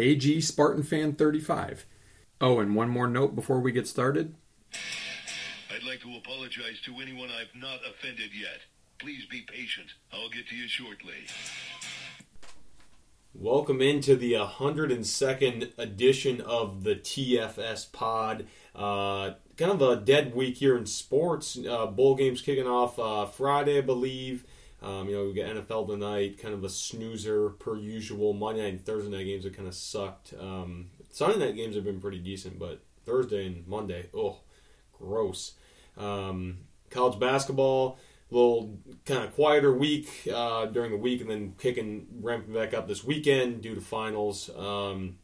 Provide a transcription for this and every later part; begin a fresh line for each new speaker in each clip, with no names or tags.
AG Spartan Fan 35. Oh, and one more note before we get started.
I'd like to apologize to anyone I've not offended yet. Please be patient. I'll get to you shortly.
Welcome into the 102nd edition of the TFS Pod. Uh, kind of a dead week here in sports. Uh, bowl games kicking off uh, Friday, I believe. Um, you know, we got NFL tonight, kind of a snoozer per usual. Monday night and Thursday night games have kind of sucked. Um, Sunday night games have been pretty decent, but Thursday and Monday, oh, gross. Um, college basketball, a little kind of quieter week uh, during the week, and then kicking ramping back up this weekend due to finals. Um,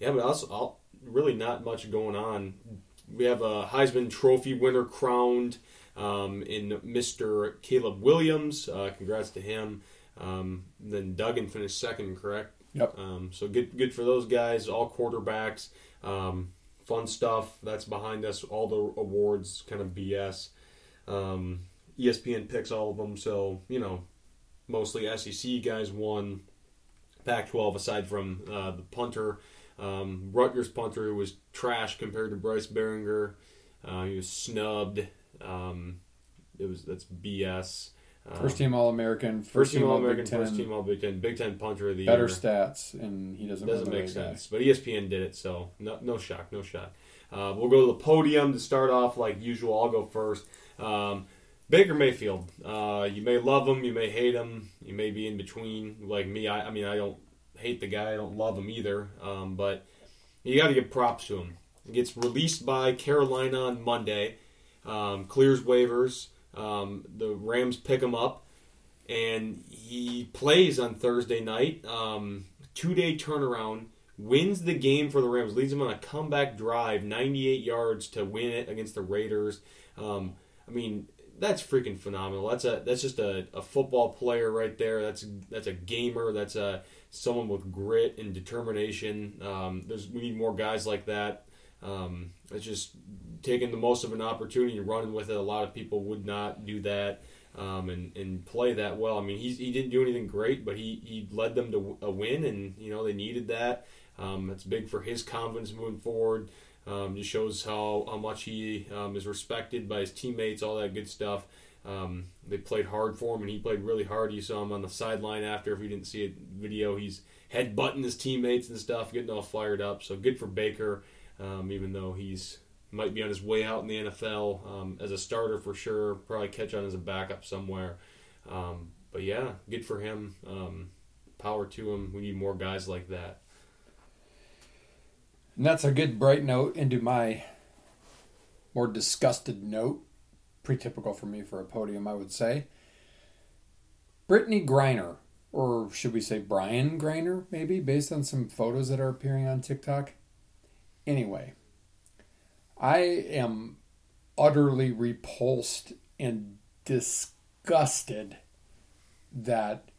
yeah, but also really not much going on. We have a Heisman Trophy winner crowned um, in Mr. Caleb Williams. Uh, congrats to him. Um, then Duggan finished second, correct?
Yep.
Um, so good, good for those guys. All quarterbacks. Um, fun stuff. That's behind us. All the awards, kind of BS. Um, ESPN picks all of them. So you know, mostly SEC guys won. Pac-12 aside from uh, the punter. Um, Rutgers punter was trash compared to Bryce Baringer. Uh, he was snubbed. Um, it was that's BS. Um,
First team All American,
first team All American, first team All Big Ten, Big Ten punter of the Year.
better
year.
stats, and he doesn't.
Doesn't make
right guy.
sense, but ESPN did it, so no, no shock, no shock. Uh, we'll go to the podium to start off like usual. I'll go first. Um, Baker Mayfield. Uh, you may love him, you may hate him, you may be in between. Like me, I, I mean, I don't hate the guy, I don't love him either. Um, but you got to give props to him. He gets released by Carolina on Monday, um, clears waivers. Um, the Rams pick him up, and he plays on Thursday night. Um, Two day turnaround, wins the game for the Rams, leads them on a comeback drive, 98 yards to win it against the Raiders. Um, I mean, that's freaking phenomenal. That's a that's just a, a football player right there. That's that's a gamer. That's a someone with grit and determination. Um, there's we need more guys like that. Um, it's just taking the most of an opportunity and running with it. A lot of people would not do that um, and and play that well. I mean, he's, he didn't do anything great, but he, he led them to a win, and you know they needed that. Um, it's big for his confidence moving forward. Um, just shows how, how much he um, is respected by his teammates, all that good stuff. Um, they played hard for him, and he played really hard. You saw him on the sideline after. If you didn't see a video, he's headbutting his teammates and stuff, getting all fired up. So good for Baker, um, even though he's might be on his way out in the NFL um, as a starter for sure. Probably catch on as a backup somewhere. Um, but yeah, good for him. Um, power to him. We need more guys like that.
And that's a good bright note into my more disgusted note. Pretty typical for me for a podium, I would say. Brittney Griner, or should we say Brian Griner, maybe, based on some photos that are appearing on TikTok. Anyway, I am utterly repulsed and disgusted that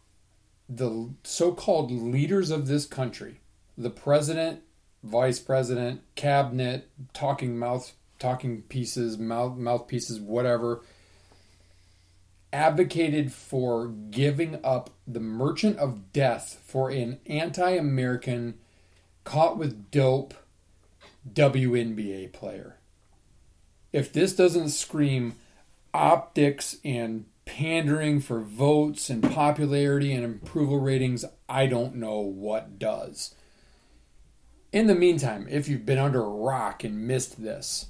the so called leaders of this country, the president, vice president, cabinet, talking mouth, talking pieces, mouth mouthpieces, whatever, advocated for giving up the merchant of death for an anti-American caught with dope WNBA player. If this doesn't scream optics and pandering for votes and popularity and approval ratings, I don't know what does. In the meantime, if you've been under a rock and missed this,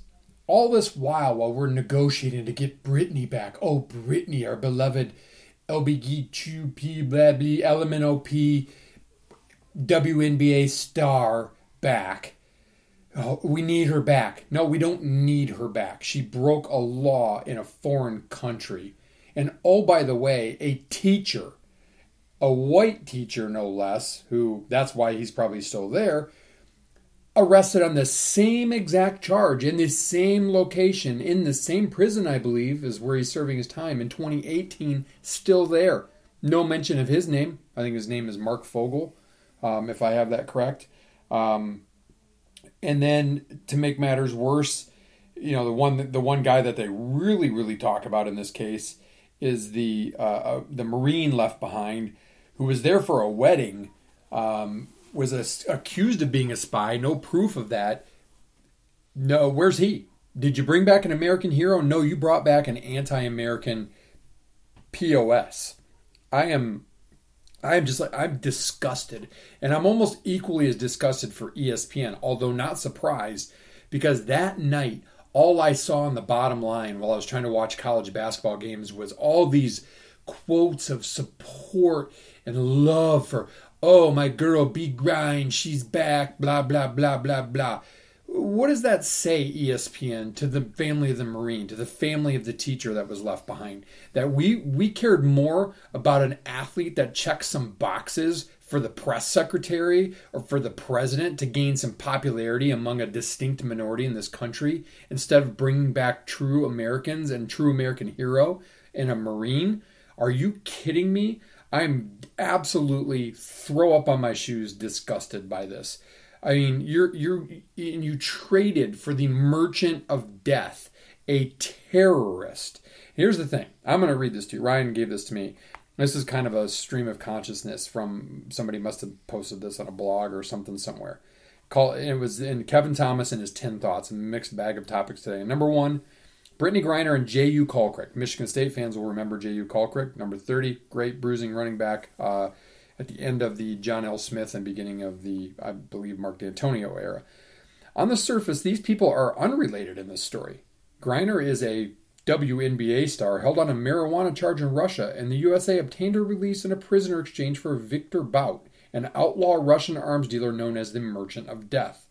all this while while we're negotiating to get Brittney back, oh Brittney, our beloved LBGTP blah blah LMNOP WNBA star back. Oh, we need her back. No, we don't need her back. She broke a law in a foreign country. And oh, by the way, a teacher a white teacher, no less, who that's why he's probably still there, arrested on the same exact charge in the same location, in the same prison, I believe, is where he's serving his time in 2018, still there. No mention of his name. I think his name is Marc Fogel, um, if I have that correct. Um, and then to make matters worse, you know the one the one guy that they really really talk about in this case is the uh, uh, the Marine left behind who was there for a wedding. Um, was a, accused of being a spy. No proof of that. No, where's he? Did you bring back an American hero? No, you brought back an anti-American POS. I am I am just like I'm disgusted. And I'm almost equally as disgusted for ESPN, although not surprised, because that night all I saw on the bottom line while I was trying to watch college basketball games was all these quotes of support and love for oh my girl B grind she's back blah blah blah blah blah what does that say espn to the family of the marine to the family of the teacher that was left behind? That we we cared more about an athlete that checked some boxes for the press secretary or for the president to gain some popularity among a distinct minority in this country instead of bringing back true americans and true american hero and a marine? Are you kidding me? I'm absolutely throw up on my shoes disgusted by this. I mean, you're you're you traded for the merchant of death, a terrorist. Here's the thing. I'm going to read this to you. Ryan gave this to me. This is kind of a stream of consciousness from somebody must have posted this on a blog or something somewhere. Call it was in Kevin Thomas and his 10 thoughts, a mixed bag of topics today. Number 1, Brittney Griner and Jehuu Caulcrick. Michigan State fans will remember Jehuu Caulcrick, number 30, great bruising running back uh, at the end of the John L. Smith and beginning of the, I believe, Mark Dantonio era. On the surface, these people are unrelated in this story. Griner is a WNBA star held on a marijuana charge in Russia, and the USA obtained her release in a prisoner exchange for Victor Bout, an outlaw Russian arms dealer known as the Merchant of Death.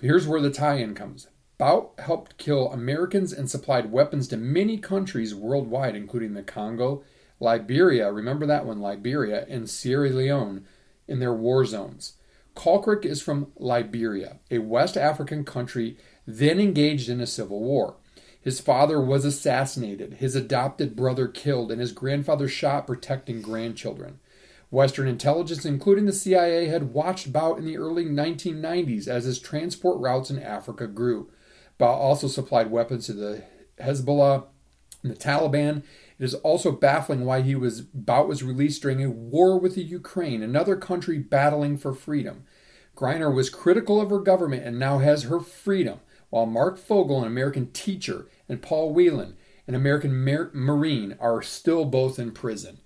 Here's where the tie in comes. Bout helped kill Americans and supplied weapons to many countries worldwide, including the Congo, Liberia, remember that one, Liberia, and Sierra Leone in their war zones. Caulcrick is from Liberia, a West African country then engaged in a civil war. His father was assassinated, his adopted brother killed, and his grandfather shot protecting grandchildren. Western intelligence, including the CIA, had watched Bout in the early 1990s as his transport routes in Africa grew. Bout also supplied weapons to the Hezbollah and the Taliban. It is also baffling why he was Bout was released during a war with the Ukraine, another country battling for freedom. Griner was critical of her government and now has her freedom, while Marc Fogel, an American teacher, and Paul Whelan, an American mar- Marine, are still both in prison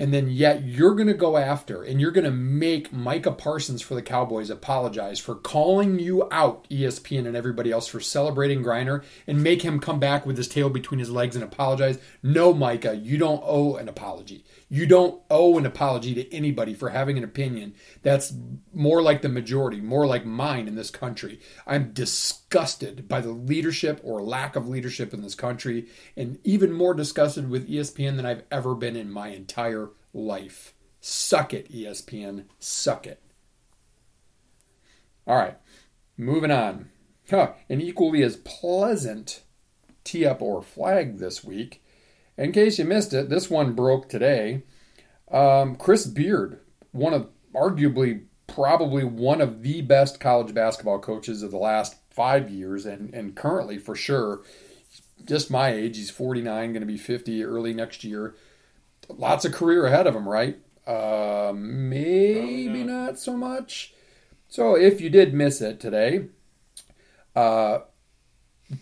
and then yet you're going to go after and you're going to make Micah Parsons for the Cowboys apologize for calling you out, ESPN and everybody else, for celebrating Griner and make him come back with his tail between his legs and apologize. No, Micah, you don't owe an apology. You don't owe an apology to anybody for having an opinion that's more like the majority, more like mine in this country. I'm disgusted by the leadership or lack of leadership in this country, and even more disgusted with ESPN than I've ever been in my entire life. Suck it, ESPN. Suck it. All right, moving on. Huh, an equally as pleasant tee up or flag this week in case you missed it, this one broke today. Um, Chris Beard, one of arguably probably one of the best college basketball coaches of the last five years, and, and currently for sure, just my age. He's 49, going to be 50 early next year. Lots of career ahead of him, right? Uh, maybe not. not so much. So if you did miss it today, uh,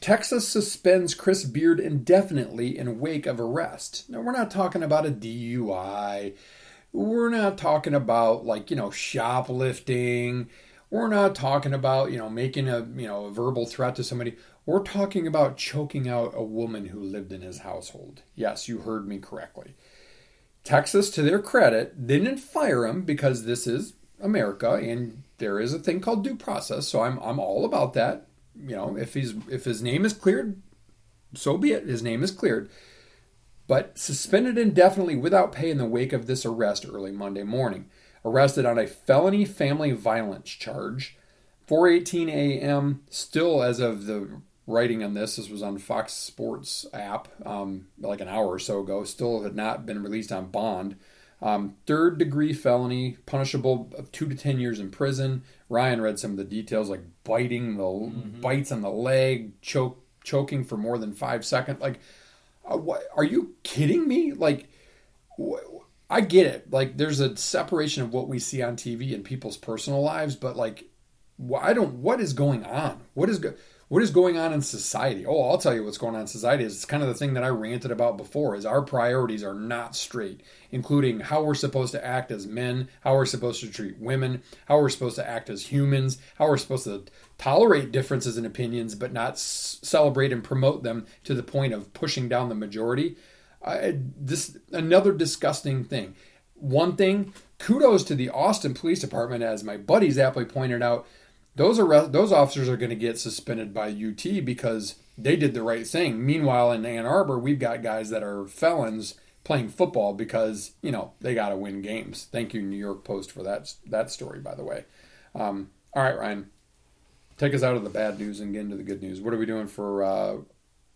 Texas suspends Chris Beard indefinitely in wake of arrest. Now, we're not talking about a DUI. We're not talking about, like, you know, shoplifting. We're not talking about, you know, making a, you know, a verbal threat to somebody. We're talking about choking out a woman who lived in his household. Yes, you heard me correctly. Texas, to their credit, didn't fire him because this is America and there is a thing called due process. So I'm, I'm all about that you know, if he's if his name is cleared, so be it. His name is cleared. but suspended indefinitely without pay in the wake of this arrest early Monday morning. Arrested on a felony family violence charge. 4:18 a.m. Still, as of the writing on this, this was on Fox Sports app, um, like an hour or so ago. Still had not been released on bond. Um, third degree felony, punishable of two to ten years in prison. Ryan read some of the details, like biting the bites on the leg, choke, choking for more than five seconds. Like, uh, what, are you kidding me? Like, wh- I get it. Like, there's a separation of what we see on TV and people's personal lives, but like, wh- I don't. What is going on? What is go- what is going on in society? Oh, I'll tell you what's going on in society. Is it's kind of the thing that I ranted about before. Is our priorities are not straight, including how we're supposed to act as men, how we're supposed to treat women, how we're supposed to act as humans, how we're supposed to tolerate differences in opinions, but not s- celebrate and promote them to the point of pushing down the majority. This another disgusting thing. One thing, kudos to the Austin Police Department, as my buddies aptly pointed out. Those arrest, those officers are going to get suspended by UT because they did the right thing. Meanwhile, in Ann Arbor, we've got guys that are felons playing football because you know they got to win games. Thank you, New York Post, for that that story, by the way. Um, all right, Ryan, take us out of the bad news and get into the good news. What are we doing for? Uh,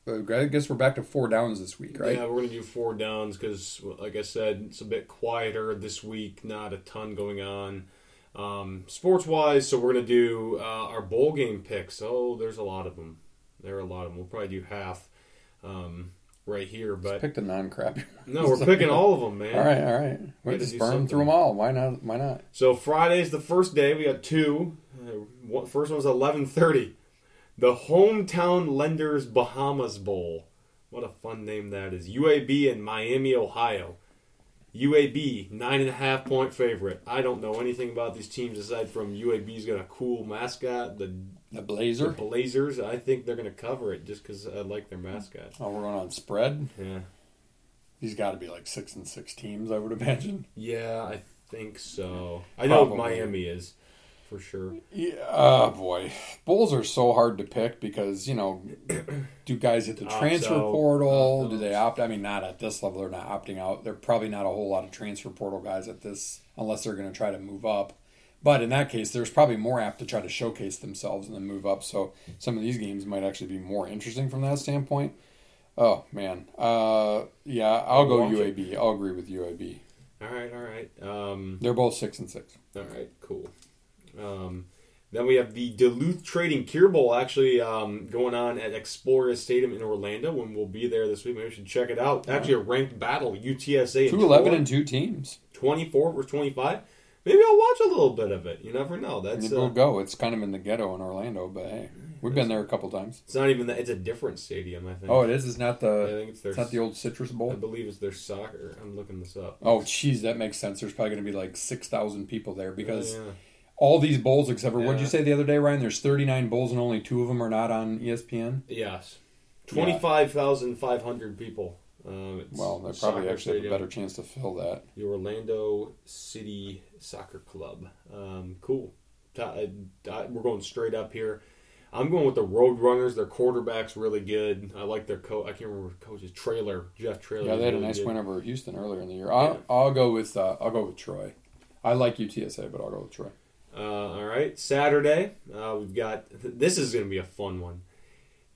I guess we're back to four downs this week, right?
Yeah, we're gonna do four downs because, like I said, it's a bit quieter this week. Not a ton going on, um, sports wise. So we're gonna do uh, our bowl game picks. Oh, there's a lot of them. There are a lot of them. We'll probably do half um, right here, but
Pick the non-crappy.
no, we're picking all of them, man.
All right, all right. We
Gotta
just burn through them all. Why not? Why not?
So Friday's the first day. We got two. Uh, one- First one's eleven thirty. The hometown lenders Bahamas Bowl. What a fun name that is. UAB in Miami, Ohio. UAB nine and a half point favorite. I don't know anything about these teams aside from UAB's got a cool mascot, the,
The Blazer.
the Blazers. I think they're going to cover it just because I like their mascot.
Oh, we're going on spread.
Yeah,
These got to be like six and six teams, I would imagine.
yeah, I think so. I know Miami is for sure.
Yeah. Oh boy, Bulls are so hard to pick because you know, do guys hit the
Opts
transfer
out,
portal?
opt
Do they opt? I mean, not at this level. They're not opting out. They're probably not a whole lot of transfer portal guys at this, unless they're going to try to move up. But in that case, there's probably more apt to try to showcase themselves and then move up. So some of these games might actually be more interesting from that standpoint. Oh man, uh, yeah, I'll go
Watch it.
UAB. I'll agree with UAB.
All right, all right. Um,
They're both six and six.
All right, cool. Um, then we have the Duluth Trading Cure Bowl actually um, going on at Exploria Stadium in Orlando. When we'll be there this week, maybe we should check it out. Actually, a ranked battle: UTSA
Two eleven and two teams.
twenty-four versus twenty-five. Maybe I'll watch a little bit of it. You never know. That's
we'll
uh,
go. It's kind of in the ghetto in Orlando, but hey, we've been there a couple times.
it's not even that. It's a different stadium. I think.
Oh, it is. It's not the.
I think it's their.
It's not the old Citrus Bowl.
I believe it's their soccer. I'm looking this up.
Oh, jeez, that makes sense. There's probably going to be like six thousand people there because
yeah.
All these bowls, except for what did you say the other day, Ryan? There's 39 bowls and only two of them are not on ESPN.
Yes, twenty-five thousand five hundred people. Um, it's
Well, they
soccer
probably actually have a better chance to fill that.
the Orlando City Soccer Club. Um, cool. I- I- we're going straight up here. I'm going with the Roadrunners. Their quarterback's really good. I like their coach. I can't remember coach's Traylor. Jeff Traylor.
Yeah, they had a nice
good.
win over Houston earlier in the year. I'll, I'll go with uh, I'll go with Troy. I like UTSA, but I'll go with Troy.
Uh, all right, Saturday uh, we've got. This is going to be a fun one.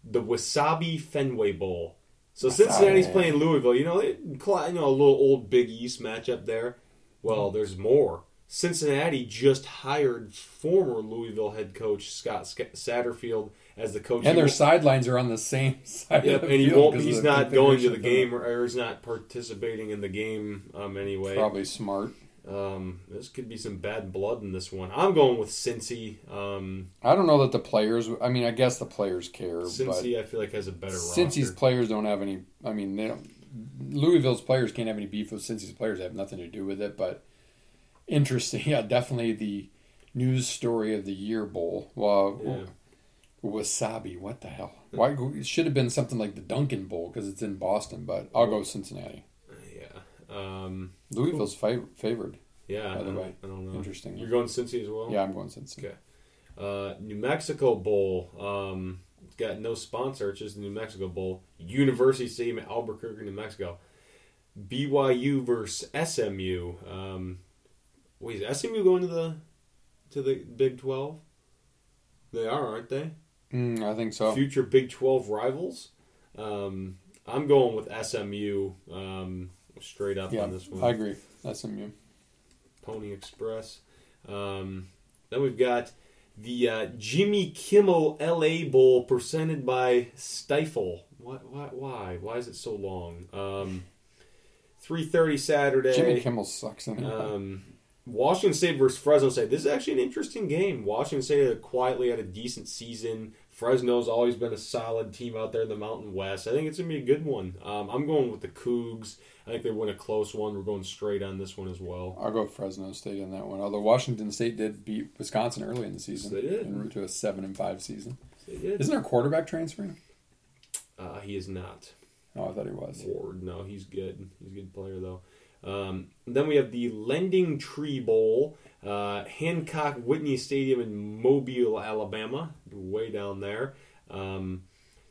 The Wasabi Fenway Bowl. So Cincinnati's playing Louisville. You know, they, you know, a little old Big East matchup there. Well, there's more. Cincinnati just hired former Louisville head coach Scott Satterfield as the coach.
And their sidelines are on the same side.
Yep, and he won't. He's not going to the game, or, or he's not participating in the game um, anyway.
Probably smart.
Um, this could be some bad blood in this one. I'm going with Cincy. Um,
I don't know that the players. I mean, I guess the players care, but
Cincy, I feel like has a better
Cincy's
roster.
players don't have any. I mean, they don't. Louisville's players can't have any beef with Cincy's players. They have nothing to do with it. But interesting, yeah, definitely the news story of the year bowl. Well,
Yeah.
wasabi. What the hell? Why it should have been something like the Dunkin' Bowl because it's in Boston. But I'll go Cincinnati.
Yeah. Um,
Louisville's fav- favored.
yeah.
By the way.
I don't know.
Interesting.
You're going Cincy as well.
Yeah, I'm going Cincinnati.
Okay. Uh, New Mexico Bowl. Um, it's got no sponsor. It's just the New Mexico Bowl. University Stadium, Albuquerque, New Mexico. BYU versus SMU. Um, wait, is SMU going to the to the Big Twelve? They are, aren't they?
Mm, I think so.
Future Big Twelve rivals. Um, I'm going with SMU um, straight up
Yeah,
on this one.
I agree. That's SMU.
Pony Express. Um, then we've got the uh, Jimmy Kimmel LA Bowl presented by Stifel. Why? Why? Why, why is it so long? Um, Three thirty Saturday.
Jimmy Kimmel sucks it.
Um, Washington State versus Fresno State. This is actually an interesting game. Washington State quietly had a decent season. Fresno's always been a solid team out there in the Mountain West. I think it's gonna be a good one. Um, I'm going with the Cougs. I think they win a close one. We're going straight on this one as well.
I'll go Fresno State in that one. Although Washington State did beat Wisconsin early in the season,
They did.
en route to a seven and five season.
They did.
Isn't our quarterback transferring?
Uh, he is not.
Oh, I thought he was.
Ward. No, he's good. He's a good player though. Um, then we have the Lending Tree Bowl, uh, Hancock Whitney Stadium in Mobile, Alabama, way down there. Um,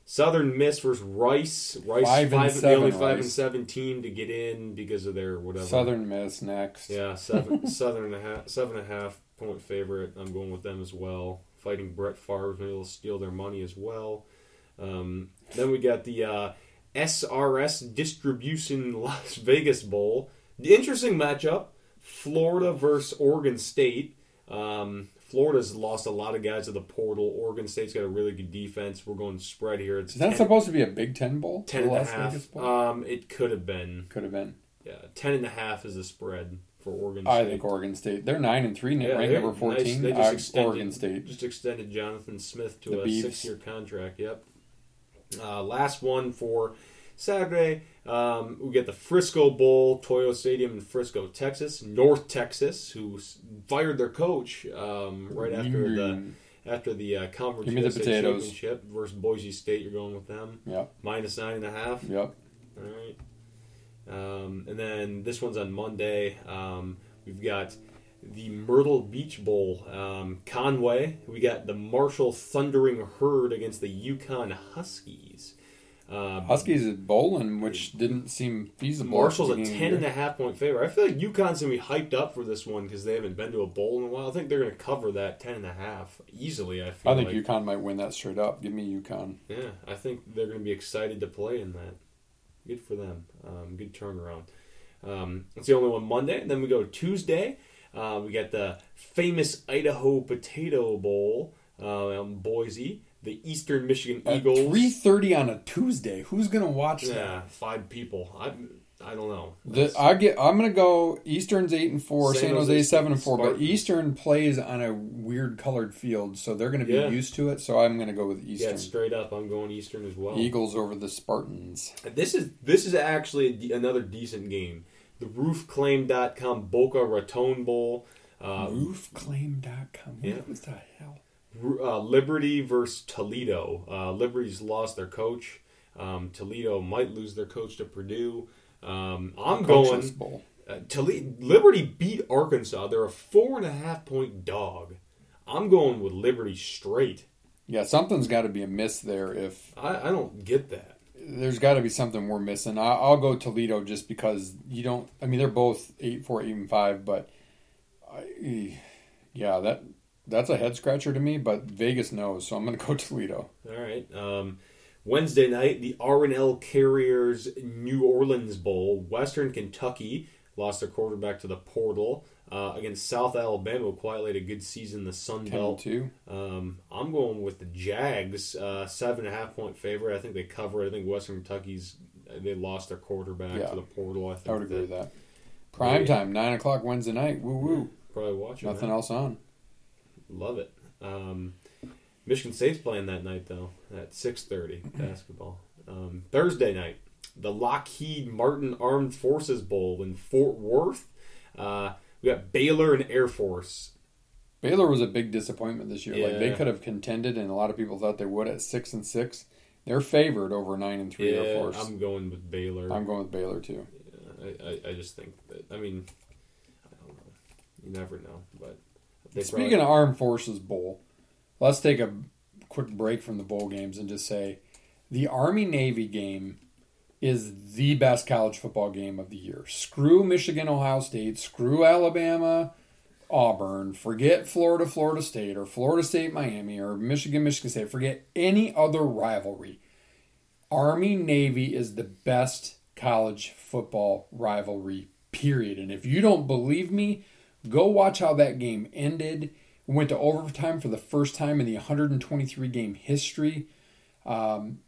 Southern Miss versus Rice. Rice
Five and
the only five and seven team to get in because of their whatever.
Southern Miss next.
Yeah, seven, Southern and a half seven and a half point favorite. I'm going with them as well. Fighting Brett Favre, maybe they'll steal their money as well. Um, then we got the uh, SRS Distribution Las Vegas Bowl. The interesting matchup: Florida versus Oregon State. Um, Florida's lost a lot of guys to the portal. Oregon State's got a really good defense. We're going spread here. It's
Is that
10,
supposed to be a Big Ten bowl?
10 and
Las Vegas
half. Um, it could have been.
Could have been.
Yeah, ten and a half is the spread for Oregon.
I
State.
think Oregon State. They're nine and three,
Yeah,
ranked number
nice.
fourteen.
They just
Uh,
extended,
Oregon State.
just extended Jonathan Smith to
The
a six-year contract. Yep. Uh, last one for Saturday. Um, we get the Frisco Bowl, Toyo Stadium in Frisco, Texas. North Texas, who fired their coach um, right after the
Mm.
after the uh, conference
Give me the potatoes.
championship versus Boise State. You're going with them
Yep.
minus nine and a half.
Yep.
All right. Um, and then this one's on Monday. Um, we've got the Myrtle Beach Bowl, um, Conway. We got the Marshall Thundering Herd against the UConn Huskies. Uh,
Huskies at bowling, which didn't seem feasible.
Marshall's a ten and a half point favorite. I feel like UConn's gonna be hyped up for this one because they haven't been to a bowl in a while. I think they're gonna cover that ten and a half easily. I feel.
I think
like.
UConn might win that straight up. Give me UConn.
Yeah, I think they're going to be excited to play in that. Good for them. Um, good turnaround. Um, that's the only one Monday. And Then we go Tuesday. Uh, we got the famous Idaho Potato Bowl uh, in Boise. The Eastern Michigan
At
Eagles.
three thirty on a Tuesday. Who's gonna watch that?
Five people. I I don't know.
The, I get. I'm gonna go. Eastern's eight and four.
San
San, Jose,
Jose
seven and four. But Eastern plays on a weird colored field, so they're gonna be
Yeah.
used to it. So I'm gonna go with Eastern.
yeah, straight up. I'm going Eastern as well.
Eagles over the Spartans.
This is this is actually a another decent game. The RoofClaim.com Boca Raton Bowl. Uh,
Roofclaim.com.
yeah.
What the hell?
Uh, Liberty versus Toledo. Uh, Liberty's lost their coach. Um, Toledo might lose their coach to Purdue. Um, I'm going.
Bowl.
Uh, Toledo, Liberty beat Arkansas. They're a four and a half point dog. I'm going with Liberty straight.
Yeah, something's got to be amiss there. If
I, I don't get that.
there's got to be something we're missing, I, I'll go Toledo just because you don't. I mean, they're both eight four, eight and five, but I, yeah, that that's a head scratcher to me. But Vegas knows, so I'm going to go Toledo.
All right. Um, Wednesday night, the R&L Carriers New Orleans Bowl. Western Kentucky lost their quarterback to the portal uh, against South Alabama. who Quietly had a good season. in The Sun Belt. Um, I'm going with the Jags, uh, seven and a half point favorite. I think they cover. it. I think Western Kentucky's they lost their quarterback
Yeah.
to the portal. I think
I would agree
that-
with that. Prime
Yeah.
time, nine o'clock Wednesday night. Woo woo.
Probably watching.
Nothing
that.
else on.
Love it. Um, Michigan State's playing that night though at six thirty basketball. Um, Thursday night, the Lockheed Martin Armed Forces Bowl in Fort Worth. Uh, we got Baylor and Air Force.
Baylor was a big disappointment this year. Like they could have contended, and a lot of people thought they would at six and six. They're favored over nine and three Air Force.
I'm going with Baylor.
I'm going with Baylor too.
I, I, I just think that. I mean, I don't know. You never know, but they
Speaking
probably-
of Armed Forces Bowl, let's take a quick break from the bowl games and just say the Army Navy game is the best college football game of the year. Screw Michigan, Ohio State, screw Alabama, Auburn, forget Florida, Florida State, or Florida State, Miami, or Michigan, Michigan State, forget any other rivalry. Army Navy is the best college football rivalry, period. And if you don't believe me, go watch how that game ended. We went to overtime for the first time in the 123 game history. Um,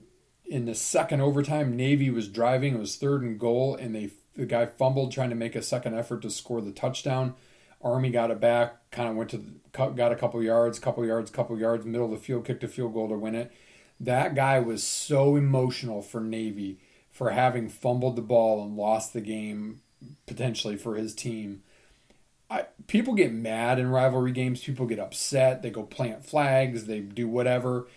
in the second overtime, Navy was driving. It was third and goal, and they the guy fumbled trying to make a second effort to score the touchdown. Army got it back, kind of went to the, got a couple yards, couple yards, couple yards, middle of the field, kicked a field goal to win it. That guy was so emotional for Navy for having fumbled the ball and lost the game potentially for his team. I, people get mad in rivalry games. People get upset. They go plant flags. They do whatever.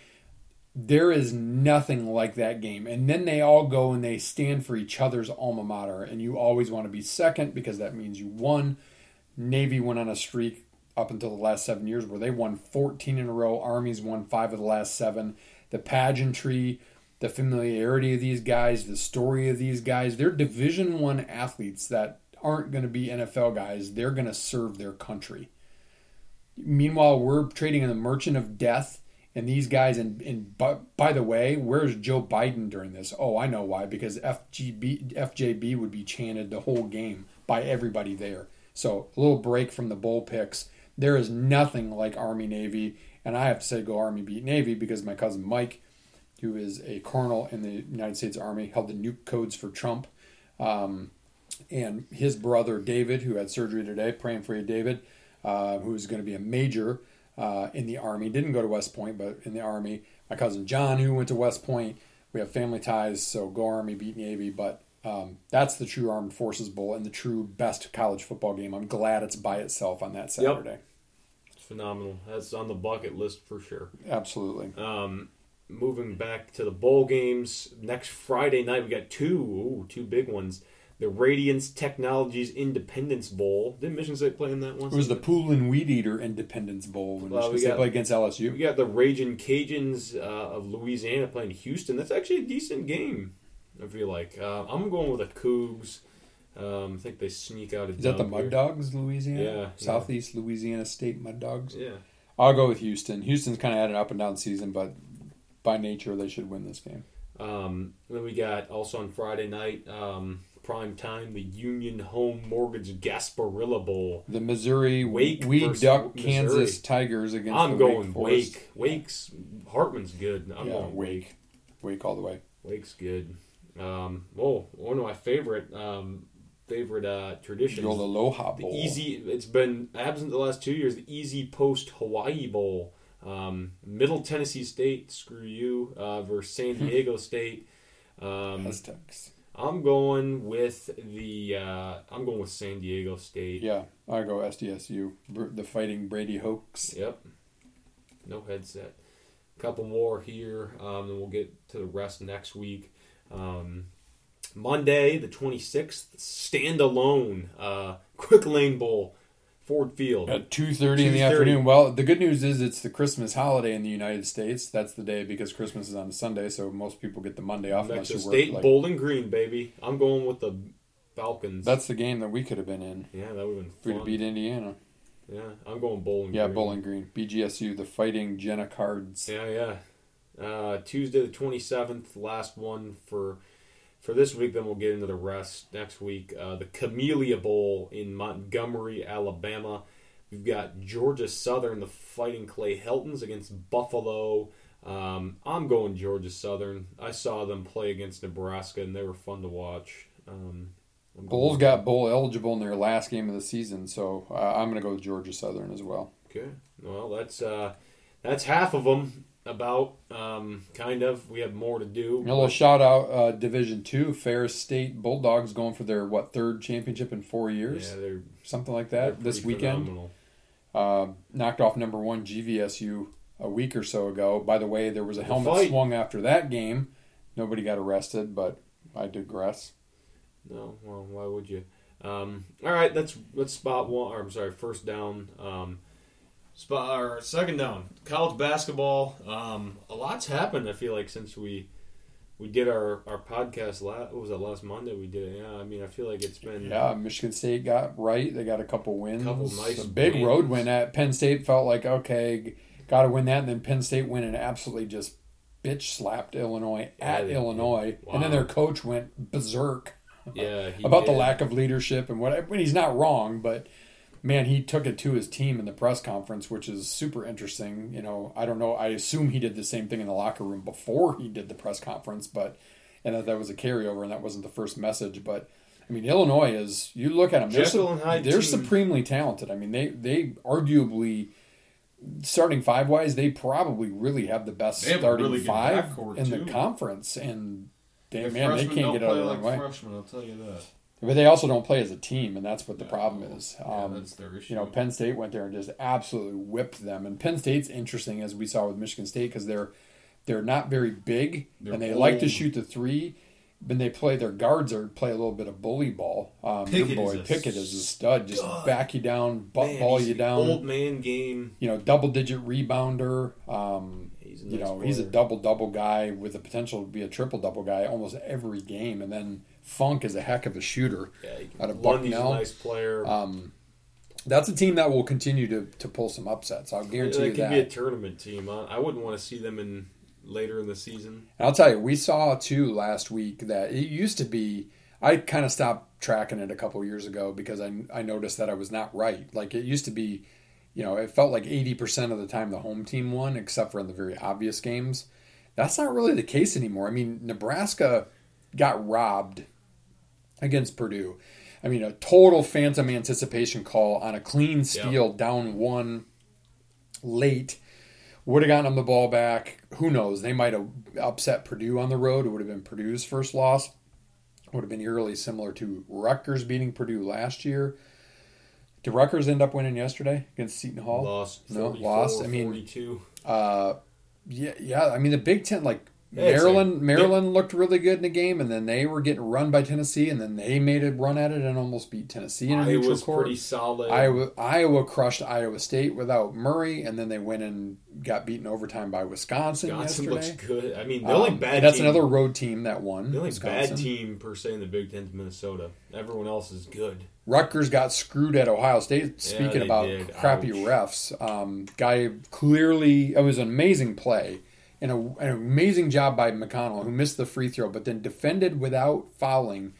There is nothing like that game. And then they all go and they stand for each other's alma mater. And you always want to be second because that means you won. Navy went on a streak up until the last seven years where they won 14 in a row. Army's won five of the last seven. The pageantry, the familiarity of these guys, the story of these guys, they're Division One athletes that aren't going to be NFL guys. They're going to serve their country. Meanwhile, we're trading in the merchant of death and these guys. And, and by, by the way, where's Joe Biden during this? Oh, I know why. Because FGB, FJB would be chanted the whole game by everybody there. So a little break from the bull picks. There is nothing like Army Navy, and I have to say go Army beat Navy because my cousin Mike, who is a colonel in the United States Army, held the nuke codes for Trump. Um, and his brother David, who had surgery today, praying for you, David, uh, who's going to be a major uh, in the Army, didn't go to West Point, but in the Army. My cousin John, who went to West Point, we have family ties, so go Army, beat Navy. But um, that's the true Armed Forces Bowl and the true best college football game. I'm glad it's by itself on that Saturday.
Yep. It's phenomenal. That's on the bucket list for sure.
Absolutely.
Um, moving back to the bowl games next Friday night, we got two, ooh, two big ones. The Radiance Technologies Independence Bowl. Didn't Michigan State play in that one?
It was the Poulan Weed Eater Independence Bowl when
Well,
Michigan State
got-
played against LSU.
We got the Raging Cajuns uh, of Louisiana playing Houston. That's actually a decent game. I feel like uh, I'm going with the Cougs. Um, I think they sneak out.
Is that the Mud
here.
Dogs, Louisiana?
Yeah, yeah.
Southeast Louisiana State Mud Dogs.
Yeah.
I'll go with Houston. Houston's kind of had an up and down season, but by nature they should win this game.
Um, then we got also on Friday night, um, prime time, the Union Home Mortgage Gasparilla Bowl.
The Missouri
Wake versus
Duck
Missouri.
Kansas Tigers against
I'm
the
going
Forest.
Wake. Wake's Hartman's good. I'm
yeah,
going
Wake. Wake all the way.
Wake's good. Um, oh, one of my favorite um, favorite uh, traditions.
The Aloha
the
Bowl.
easy. It's been absent the last two years. The EasyPost Hawaii Bowl. Um, Middle Tennessee State, screw you, uh, versus San Diego State. Um,
Aztecs.
I'm going with the. Uh, I'm going with San Diego State.
Yeah, I go SDSU. The Fighting Brady Hokes.
Yep. No headset. A Couple more here, um, and we'll get to the rest next week. Um, Monday, the 26th, standalone uh, Quick Lane Bowl, Ford Field.
At two thirty in the afternoon. Well, the good news is it's the Christmas holiday in the United States. That's the day because Christmas is on a Sunday, so most people get the Monday off unless
Texas
you work.
State,
like-
Bowling Green, baby. I'm going with the Falcons.
That's the game that we could have been in.
yeah, that would have
We'd
been
have
fun.
beat Indiana.
yeah, I'm going Bowling
Yeah,
Green.
Bowling Green. BGSU, the Fighting Jenna Cards.
Yeah, yeah. Uh, Tuesday the twenty seventh, last one for for this week. Then we'll get into the rest next week. Uh, the Camellia Bowl in Montgomery, Alabama. We've got Georgia Southern, the Fighting Clay Heltons against Buffalo. Um, I'm going Georgia Southern. I saw them play against Nebraska, and they were fun to watch. Um,
Bulls got bowl eligible in their last game of the season, so uh, I'm going to go with Georgia Southern as well.
Okay. Well, that's uh, that's half of them. About um, kind of. We have more to do.
A little shout out, uh, Division Two, Ferris State Bulldogs going for their what third championship in four years,
Yeah, they're
something like that. This weekend, uh, knocked off number one GVSU a week or so ago. By the way, there was a
The
helmet
fight.
swung after that game. Nobody got arrested, but I digress.
No, well, why would you? Um, all right, that's that's spot one. Or I'm sorry, first down. Um, spot or second down. College basketball. Um, a lot's happened. I feel like since we we did our, our podcast last what was that last Monday we did it. Yeah, I mean I feel like it's been
Yeah, Michigan State got right. They got a couple wins.
Couple nice
a big
wins.
road win at Penn State. Felt like okay, got to win that. And then Penn State went and absolutely just bitch slapped Illinois at Illinois,
wow.
and then their coach went berserk
yeah
about the lack of leadership and what. When he's not wrong, but man, he took it to his team in the press conference, which is super interesting. You know, I don't know. I assume he did the same thing in the locker room before he did the press conference, but and that that was a carryover and that wasn't the first message. But I mean, Illinois is. You look at them; they're, su- they're supremely talented. I mean, they they arguably. Starting five wise, they probably really have the best
have
starting
really
five in
too.
the conference, and they, man, they can't get out of
play
the
like
way.
freshmen. I'll tell you that.
But they also don't play as a team, and that's what the problem is.
Yeah,
Um,
that's their issue.
you know, Penn State went there and just absolutely whipped them. And Penn State's interesting, as we saw with Michigan State, because they're they're not very big
They're
and they like to shoot the three. When they play, their guards are play a little bit of bully ball. Um,
Pickett
your boy
is a
Pickett is a stud, just back you down, butt
Man,
ball you down.
Old man game.
You know, double digit rebounder. Um,
He's
you know, he's a double double guy with the potential to be a triple double guy almost every game. And then Funk is a heck of a shooter.
Yeah,
Out of Bucknell.
nice player.
Um, that's a team that will continue to, to pull some upsets. I'll guarantee
that
you
could
that.
be a tournament team. I, I wouldn't want to see them in later in the season.
And I'll tell you, we saw too last week that it used to be. I kind of stopped tracking it a couple years ago because I I noticed that I was not right. Like it used to be, you know, it felt like eighty percent of the time the home team won, except for in the very obvious games. That's not really the case anymore. I mean, Nebraska got robbed against Purdue. I mean, a total phantom anticipation call on a clean steal down one late would have gotten them the ball back. Who knows? They might have upset Purdue on the road. It would have been Purdue's first loss. Would have been eerily similar to Rutgers beating Purdue last year. Did Rutgers end up winning yesterday against Seton Hall?
Lost.
No,
44,
lost. I mean,
42.
uh, yeah, yeah. I mean, the Big Ten, like Maryland,
like-
Maryland looked really good in the game, and then they were getting run by Tennessee, and then they made a run at it and almost beat Tennessee in a neutral
Iowa's
court.
pretty solid.
Iowa, Iowa crushed Iowa State without Murray, and then they went and got beaten overtime by Wisconsin,
Wisconsin
yesterday.
looks good. I mean, the only
Um,
bad
that's
team,
another road team that won.
The only
Wisconsin.
bad team per se in the Big Ten is Minnesota. Everyone else is good.
Rutgers got screwed at Ohio State. Speaking
they
about
did.
crappy
Ouch.
refs, um, guy clearly it was an amazing play and a, an amazing job by McConnell who missed the free throw, but then defended without fouling,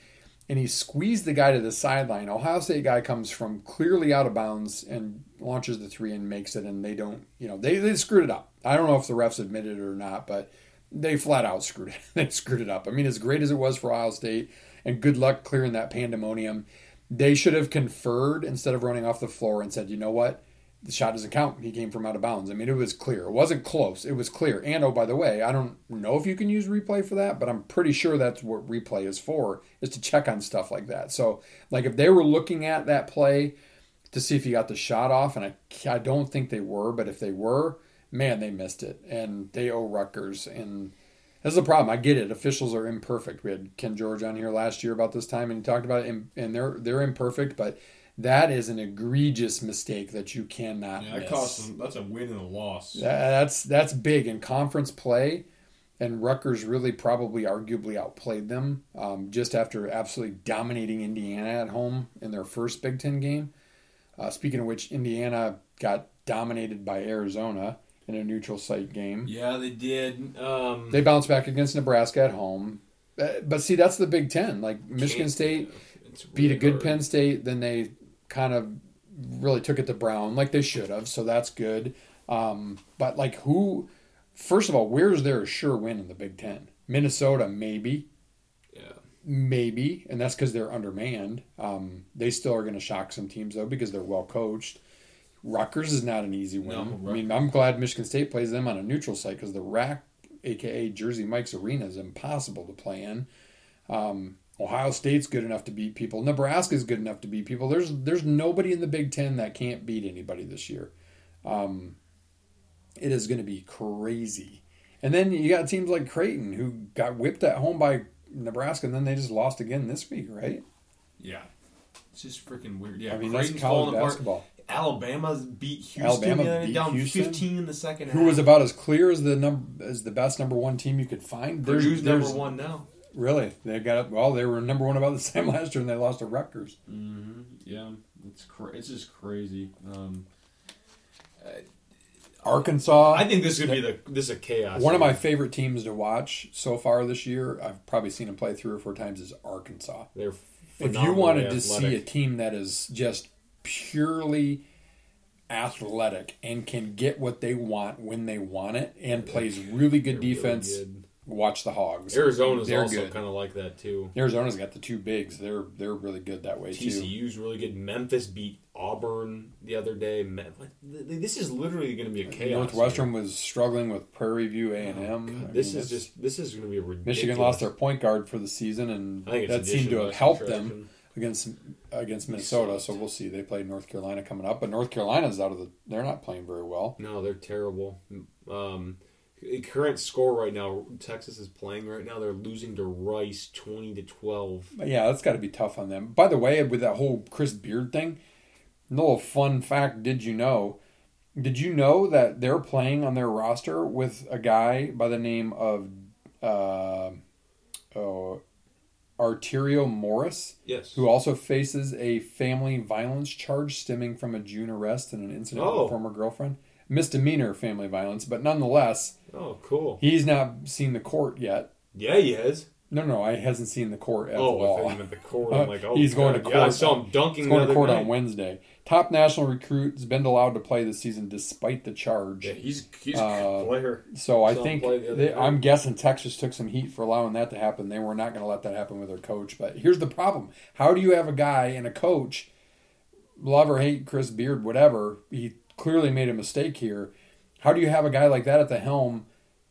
and he squeezed the guy to the sideline. Ohio State guy comes from clearly out of bounds and launches the three and makes it, and they don't, you know, they they screwed it up. I don't know if the refs admitted it or not, but they flat out screwed it. they screwed it up. I mean, as great as it was for Ohio State, and good luck clearing that pandemonium. They should have conferred instead of running off the floor and said, you know what? The shot doesn't count. He came from out of bounds. I mean, it was clear. It wasn't close. It was clear. And oh, by the way, I don't know if you can use replay for that, but I'm pretty sure that's what replay is for, is to check on stuff like that. So, like, if they were looking at that play to see if he got the shot off, and I, I don't think they were, but if they were, man, they missed it. And they owe Rutgers. And that's the problem. I get it. Officials are imperfect. We had Ken George on here last year about this time, and he talked about it, and, and they're they're imperfect, but that is an egregious mistake that you cannot
Yeah, that
miss.
cost them. That's a win and a loss.
That- That's that's big in conference play, and Rutgers really probably arguably outplayed them um, just after absolutely dominating Indiana at home in their first Big Ten game. Uh, speaking of which, Indiana got dominated by Arizona in a neutral site game.
Yeah, they did.
Um,
They bounced back against Nebraska at home. Uh, But see, that's the Big Ten. Like Michigan State beat a good
hard.
Penn State, then they kind of really took it to Brown, like they should have. So that's good. Um, but like, who? First of all, where's their sure win in the Big Ten? Minnesota, maybe,
Yeah.
maybe, and that's because they're undermanned. Um, they still are going to shock some teams though because they're well coached. Rutgers is not an easy win.
No,
I mean, I'm glad Michigan State plays them on a neutral site because the RAC, aka Jersey Mike's Arena, is impossible to play in. Um, Ohio State's good enough to beat people. Nebraska's good enough to beat people. There's there's nobody in the Big Ten that can't beat anybody this year. Um, it is going to be crazy. And then you got teams like Creighton who got whipped at home by Nebraska, and then they just lost again this week, right?
Yeah. It's just freaking weird. Yeah,
I mean,
Creighton's
that's college
falling apart.
basketball.
Alabama beat Houston
Alabama
the
beat
down
Houston?
15 in the second half.
Who was about as clear as the number as the best number one team you could find? There's,
Purdue's number
there's-
one now.
Really, they got up. Well, they were number one about the same last year, and they lost to Rutgers. Mm-hmm.
Yeah, it's cra- it's just crazy. Um,
Arkansas.
I think this is gonna be the this is a chaos.
one of my favorite teams to watch so far this year. I've probably seen them play three or four times. Is Arkansas.
They're
If you
phenomenally
wanted to see a team that is just purely athletic and can get what they want when they want it and plays really good
They're really
defense,
good.
Watch the Hogs.
Arizona's
They're
also kind of like that too.
Arizona's got the two bigs. They're they're really good that way too.
TCU's really good. Memphis beat Auburn the other day. This is literally going to be a chaos.
Northwestern was struggling with Prairie View A and M.
here. This is just this is going to be a ridiculous.
Michigan lost their point guard for the season, and
I think it's
that seemed to have helped them against against Minnesota. So we'll see. They play North Carolina coming up, but North Carolina's out of the. They're not playing very well.
No, they're terrible. Um, current score right now, Texas is playing right now. They're losing to Rice twenty to twelve.
Yeah, that's got to be tough on them. By the way, with that whole Chris Beard thing, a little fun fact: Did you know? Did you know that they're playing on their roster with a guy by the name of uh, oh, Arterio Morris?
Yes.
who also faces a family violence charge stemming from a June arrest and an incident with
Oh.
a former girlfriend. Misdemeanor family violence, but nonetheless,
Oh, cool.
he's not seen the court yet.
Yeah, he is.
No, no, I hasn't seen the court at
Oh,
all.
meant the court. I'm like, oh,
He's going
God.
to
Yeah, I saw him dunking
He's going
the
to court
night.
on Wednesday. Top national recruit has been allowed to play this season despite the charge.
Yeah, he's he's
Uh,
a player.
So I think
the
they. I'm guessing Texas took some heat for allowing that to happen. They were not going to let that happen with their coach. But here's the problem: How do you have a guy and a coach, love or hate Chris Beard, whatever? He clearly made a mistake here. How do you have a guy like that at the helm,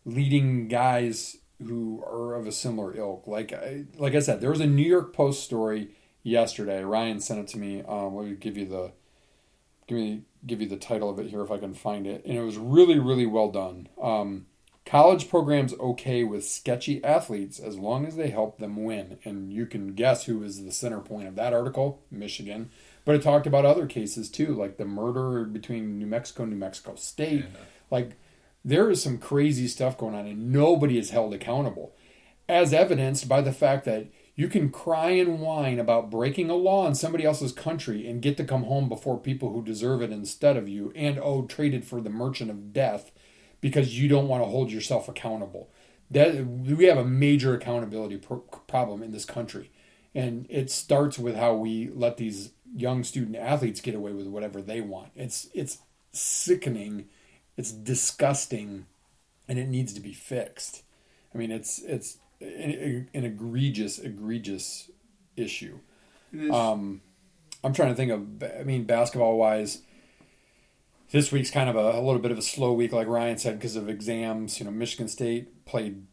leading guys who are of a similar ilk? Like I, like I said, there was a New York Post story yesterday. Ryan sent it to me. Um, let me give you the give me give you the title of it here if I can find it. And it was really really well done. Um, college programs okay with sketchy athletes as long as they help them win. And you can guess who was the center point of that article, Michigan. But it talked about other cases too, like the murder between New Mexico and New Mexico State. Like there is some crazy stuff going on, and nobody is held accountable, as evidenced by the fact that you can cry and whine about breaking a law in somebody else's country and get to come home before people who deserve it instead of you, and oh, traded for the merchant of death because you don't want to hold yourself accountable. That we have a major accountability pro- problem in this country, and it starts with how we let these young student athletes get away with whatever they want. It's it's sickening, it's disgusting, and it needs to be fixed. I mean, it's it's an, an egregious egregious issue. Um, I'm trying to think of. I mean, basketball wise, this week's kind of a, a little bit of a slow week, like Ryan said, because of exams. You know, Michigan State played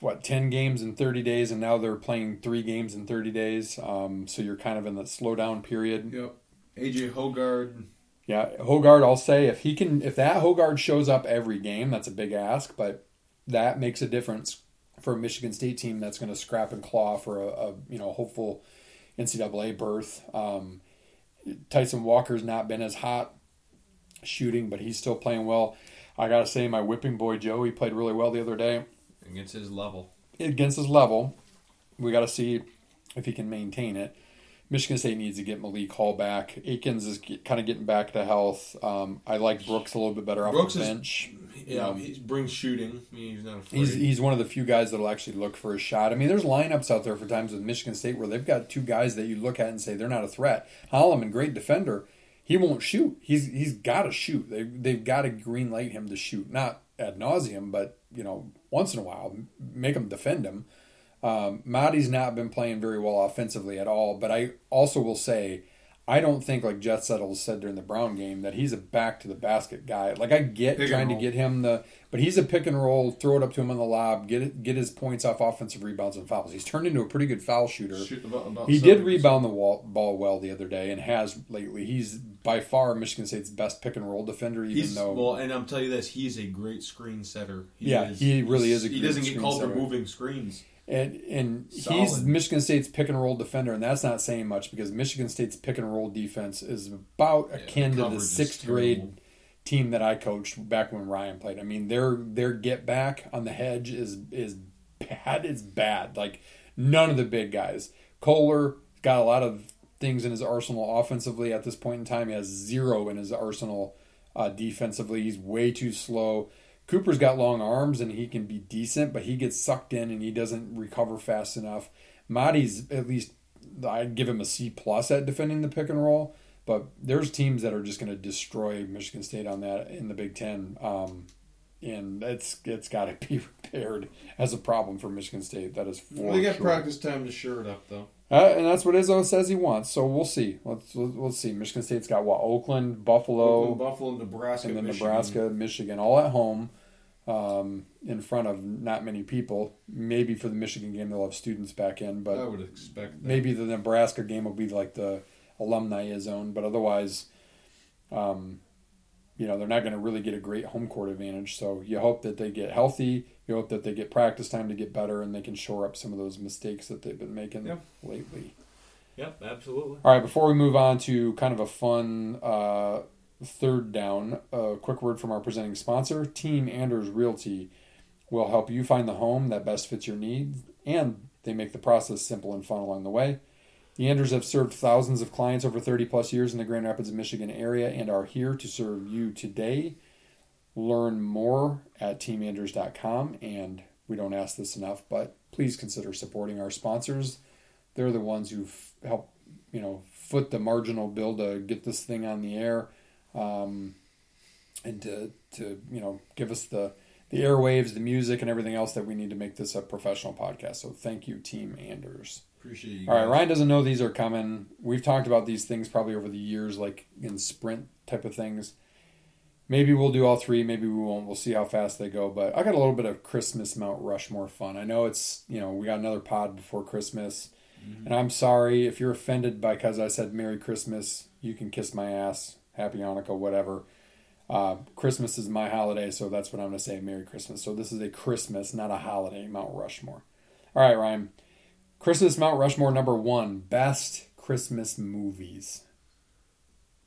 what ten games in 30 days, and now they're playing three games in 30 days. Um, so you're kind of in the slow down period.
yep. AJ Hoggard.
Yeah, Hoggard. I'll say if he can, if that Hoggard shows up every game, that's a big ask, but that makes a difference for a Michigan State team that's going to scrap and claw for a, a you know hopeful NCAA berth. Um, Tyson Walker's not been as hot shooting, but he's still playing well. I gotta say, my whipping boy Joe, he played really well the other day
Against his level.
against his level. We got to see if he can maintain it. Michigan State needs to get Malik Hall back. Akins is get, kind of getting back to health. Um, I like Brooks a little bit better off
Brooks
the
is-
bench.
Yeah,
Um,
he brings shooting. I mean, he's not afraid.
He's he's one of the few guys that'll actually look for a shot. I mean, there's lineups out there for times with Michigan State where they've got two guys that you look at and say they're not a threat. Holloman, great defender, he won't shoot. He's he's got to shoot. They they've got to green light him to shoot, not ad nauseum, but you know once in a while make them defend him. Um, Mady's not been playing very well offensively at all, but I also will say I don't think like Jess Settles said during the Brown game that he's a back to the basket guy. Like I get
Pick
trying to get him the, but he's a pick and roll, throw it up to him on the lob, get it, get his points off offensive rebounds and fouls. He's turned into a pretty good foul shooter.
Shoot about, about
He did rebound the wall, ball well the other day and has lately. He's by far Michigan State's best pick and roll defender. Even
He's
though,
well, and I'm telling you this, he's a great screen setter. He
Yeah, he really is a
He
great
doesn't get
screen
called for moving screens.
And and he's Michigan State's pick and roll defender, and that's not saying much because Michigan State's pick and roll defense is about akin to the sixth grade team that I coached back when Ryan played. I mean, their their get back on the hedge is is bad. It's bad. Like none of the big guys. Kohler got a lot of things in his arsenal offensively at this point in time. He has zero in his arsenal uh, defensively. He's way too slow. Cooper's got long arms and he can be decent, but he gets sucked in and he doesn't recover fast enough. Marty's at least I'd give him a C plus at defending the pick and roll, but there's teams that are just going to destroy Michigan State on that in the Big Ten, um, and it's it's got to be repaired as a problem for Michigan State. That is for
they got
sure.
practice time to shore it up, though.
Uh, and that's what Izzo says he wants. So we'll see. Let's let's see. Michigan State's got what? Oakland, Buffalo,
Oakland, Buffalo, Nebraska,
and then
Michigan.
Nebraska, Michigan, all at home, um, in front of not many people. Maybe for the Michigan game they'll have students back in, but
I would expect that.
maybe the Nebraska game will be like the alumni zone. But otherwise, um, you know, they're not going to really get a great home court advantage. So you hope that they get healthy. You hope that they get practice time to get better, and they can shore up some of those mistakes that they've been making
Yep.
lately.
Yep, absolutely.
All right, before we move on to kind of a fun uh, third down, a quick word from our presenting sponsor, Team Anders Realty will help you find the home that best fits your needs, and they make the process simple and fun along the way. The Anders have served thousands of clients over 30 plus years in the Grand Rapids, Michigan area and are here to serve you today. Learn more at teamanders.com, and we don't ask this enough, but please consider supporting our sponsors they're the ones who help you know foot the marginal bill to get this thing on the air um, and to to you know give us the the airwaves the music and everything else that we need to make this a professional podcast so thank you team anders
Appreciate you.
all right
guys.
ryan doesn't know these are coming we've talked about these things probably over the years like in sprint type of things maybe we'll do all three maybe we won't we'll see how fast they go but i got a little bit of christmas mount rushmore fun i know it's you know we got another pod before christmas and I'm sorry if you're offended because I said Merry Christmas. You can kiss my ass. Happy Hanukkah, whatever. Uh, Christmas is my holiday, so that's what I'm going to say. Merry Christmas. So this is a Christmas, not a holiday. Mount Rushmore. All right, Ryan. Christmas Mount Rushmore number one. Best Christmas movies.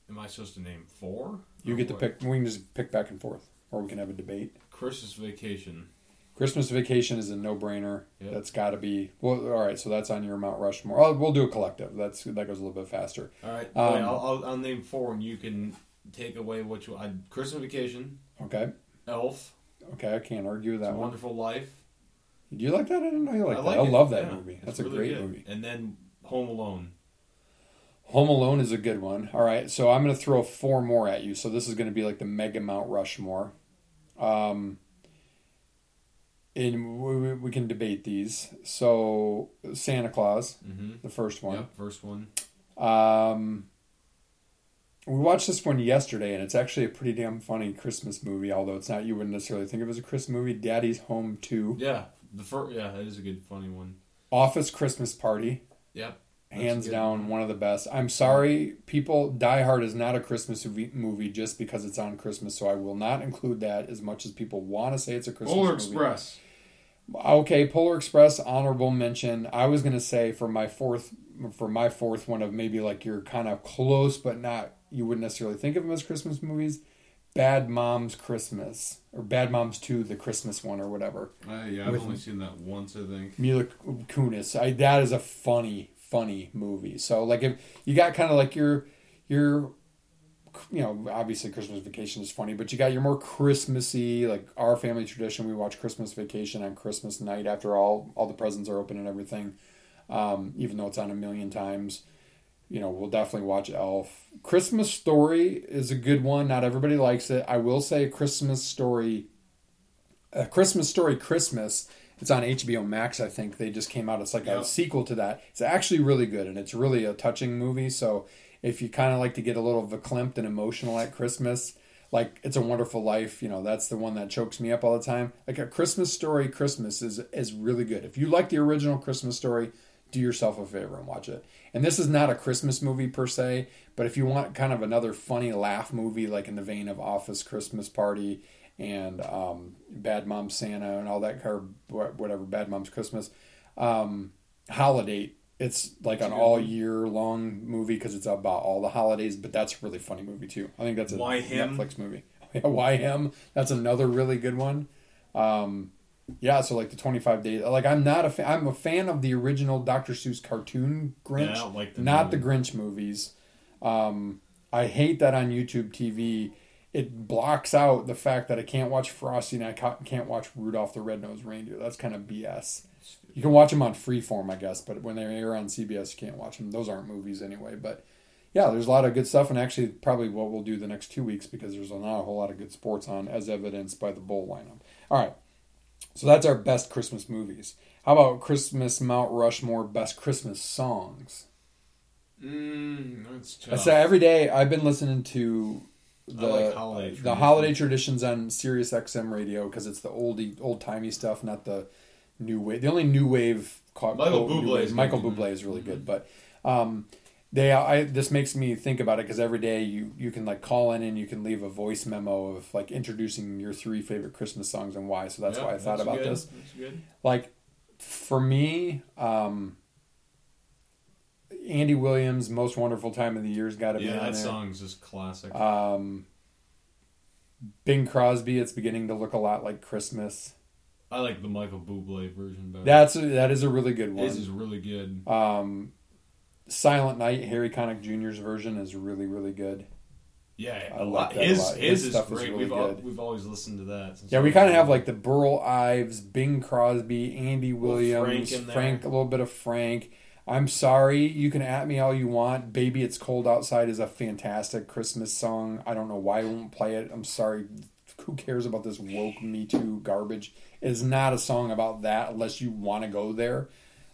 Am I supposed to name four?
You get to pick. We can just pick back and forth, or we can have a debate.
Christmas Vacation.
Christmas Vacation is a no-brainer.
Yep.
That's got to be well. All right, so that's on your Mount Rushmore. Oh, we'll do a collective. That's that goes a little bit faster.
All right,
Um,
wait, I'll, I'll, I'll name four, and you can take away what you. I, Christmas Vacation,
Okay.
Elf,
Okay, I can't argue with
It's
that one.
Wonderful Life.
Do you like that? I didn't know you liked
I
that.
like
I love that
yeah.
movie. That's a
really
great
good.
movie.
And then Home Alone.
Home Alone is a good one. All right, so I'm going to throw four more at you. So this is going to be like the Mega Mount Rushmore. Um, and we, we- we can debate these. So Santa Claus,
Mm-hmm.
the first one.
Yep, first one.
Um, we watched this one yesterday, and it's actually a pretty damn funny Christmas movie. Although it's not, you wouldn't necessarily think of it as a Christmas movie. Daddy's Home Two,
Yeah, the first. Yeah, that is a good, funny one.
Office Christmas Party.
Yep.
Hands down
one.
one of the best. I'm sorry, people. Die Hard is not a Christmas movie, movie just because it's on Christmas, so I will not include that as much as people want to say it's a Christmas
Polar
movie.
Express.
Okay, Polar Express honorable mention. I was gonna say for my fourth for my fourth one of maybe like you're kind of close but not you wouldn't necessarily think of them as Christmas movies. Bad Moms Christmas or Bad Moms Two, the Christmas one or whatever.
Uh, yeah, I've only seen that once, I think.
Mila Kunis. I that is a funny, funny movie. So like if you got kind of like your your you know, obviously Christmas Vacation is funny, but you got your more Christmassy, like our family tradition. We watch Christmas Vacation on Christmas night after all all the presents are open and everything. Um, even though it's on a million times, you know, we'll definitely watch Elf. Christmas Story is a good one. Not everybody likes it. I will say Christmas Story, a Christmas Story Christmas. It's on HBO Max, I think. They just came out. It's like a sequel to that. It's actually really good, and it's really a touching movie. So if you kind of like to get a little verklempt and emotional at Christmas, like It's a Wonderful Life, you know, that's the one that chokes me up all the time. Like a Christmas Story Christmas is is really good. If you like the original Christmas Story, do yourself a favor and watch it. And this is not a Christmas movie per se, but if you want kind of another funny laugh movie, like in the vein of Office Christmas Party and um, Bad Mom Santa and all that, or whatever, Bad Mom's Christmas, um, Holiday. It's like an all year long movie because it's about all the holidays, but that's a really funny movie too. I think that's a
Why him?
Netflix movie. Why him? That's another really good one. Um, yeah, so like the twenty five days. Like I'm not a fan. I'm a fan of the original Dr. Seuss cartoon Grinch,
Yeah, I don't like the
not the Grinch movies. Um, I hate that on YouTube TV. It blocks out the fact that I can't watch Frosty and I can't watch Rudolph the Red-Nosed Reindeer. That's kind of BS. You can watch them on Freeform, I guess, but when they air on CBS, you can't watch them. Those aren't movies anyway. But yeah, there's a lot of good stuff, and actually, probably what we'll do the next two weeks because there's not a whole lot of good sports on, as evidenced by the bowl lineup. All right, so that's our best Christmas movies. How about Christmas Mount Rushmore best Christmas songs?
Mm, that's tough.
I say every day I've been listening to the
like holiday
the holiday traditions on Sirius XM radio because it's the oldie old timey stuff, not the new wave. The only new wave ca-
Michael
quote,
Bublé
wave-. Michael Bublé is really good, but um, they I this makes me think about it because every day you you can like call in and you can leave a voice memo of like introducing your three favorite Christmas songs and why. So that's
Yeah,
why I thought about
good.
this like for me um andy williams most wonderful time of the year's got to be
Yeah, that
there
song's just classic.
um bing crosby it's beginning to look a lot like christmas
I like the Michael Bublé version better.
that's that is a really good one.
This is really good.
um silent night harry connick jr's version is really really good
Yeah,
I like that a
His
lot.
his,
His stuff is
great.
really
we've
good.
we've always listened to that.
Yeah we kind of have like the burl ives bing crosby andy williams
Frank
frank a little bit of frank I'm sorry. You can at me all you want. Baby, it's cold outside is a fantastic Christmas song. I don't know why I won't play it. I'm sorry. Who cares about this woke Me Too garbage? It's not a song about that unless you want to go there.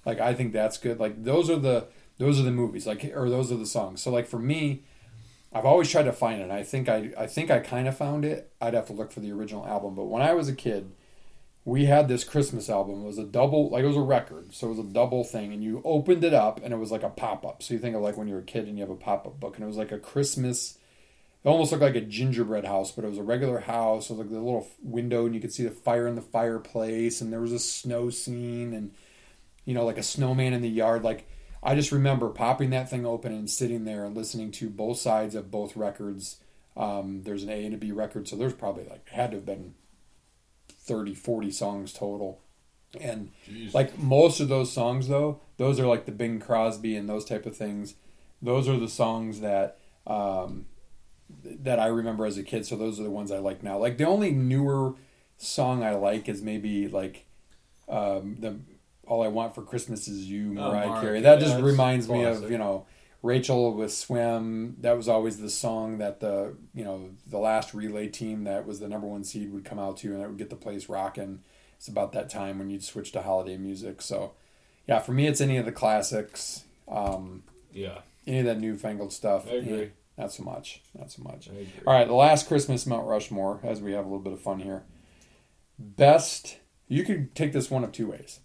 Like I think that's good. Like those are the those are the movies. Like or those are the songs. So like for me, I've always tried to find it. I think I I think I kind of found it. I'd have to look for the original album. But when I was a kid, we had this Christmas album. It was a double, like it was a record, so it was a double thing, and you opened it up, and it was like a pop up. So you think of like when you're a kid and you have a pop up book, and it was like a Christmas. It almost looked like a gingerbread house, but it was a regular house. It was like the little window, and you could see the fire in the fireplace, and there was a snow scene, and you know, like a snowman in the yard. Like I just remember popping that thing open and sitting there and listening to both sides of both records. Um, there's an A and a B record, so there's probably like had to have been 30, 40 songs total. And
Jeez.
like most of those songs though, those are like the Bing Crosby and those type of things. Those are the songs that um, that I remember as a kid. So those are the ones I like now. Like the only newer song I like is maybe like um, the All I Want for Christmas Is You,
Oh,
Mariah
Mark.
Carey. That
Yeah,
just reminds me of you know Rachel with Swim. That was always the song that the you know the last relay team that was the number one seed would come out to, and it would get the place rocking. It's about that time when you'd switch to holiday music. So yeah, for me, it's any of the classics. Um,
yeah,
any of that newfangled stuff.
I agree.
Not so much. Not so much. All right, the last Christmas Mount Rushmore, as we have a little bit of fun here. Best, you could take this one of two ways.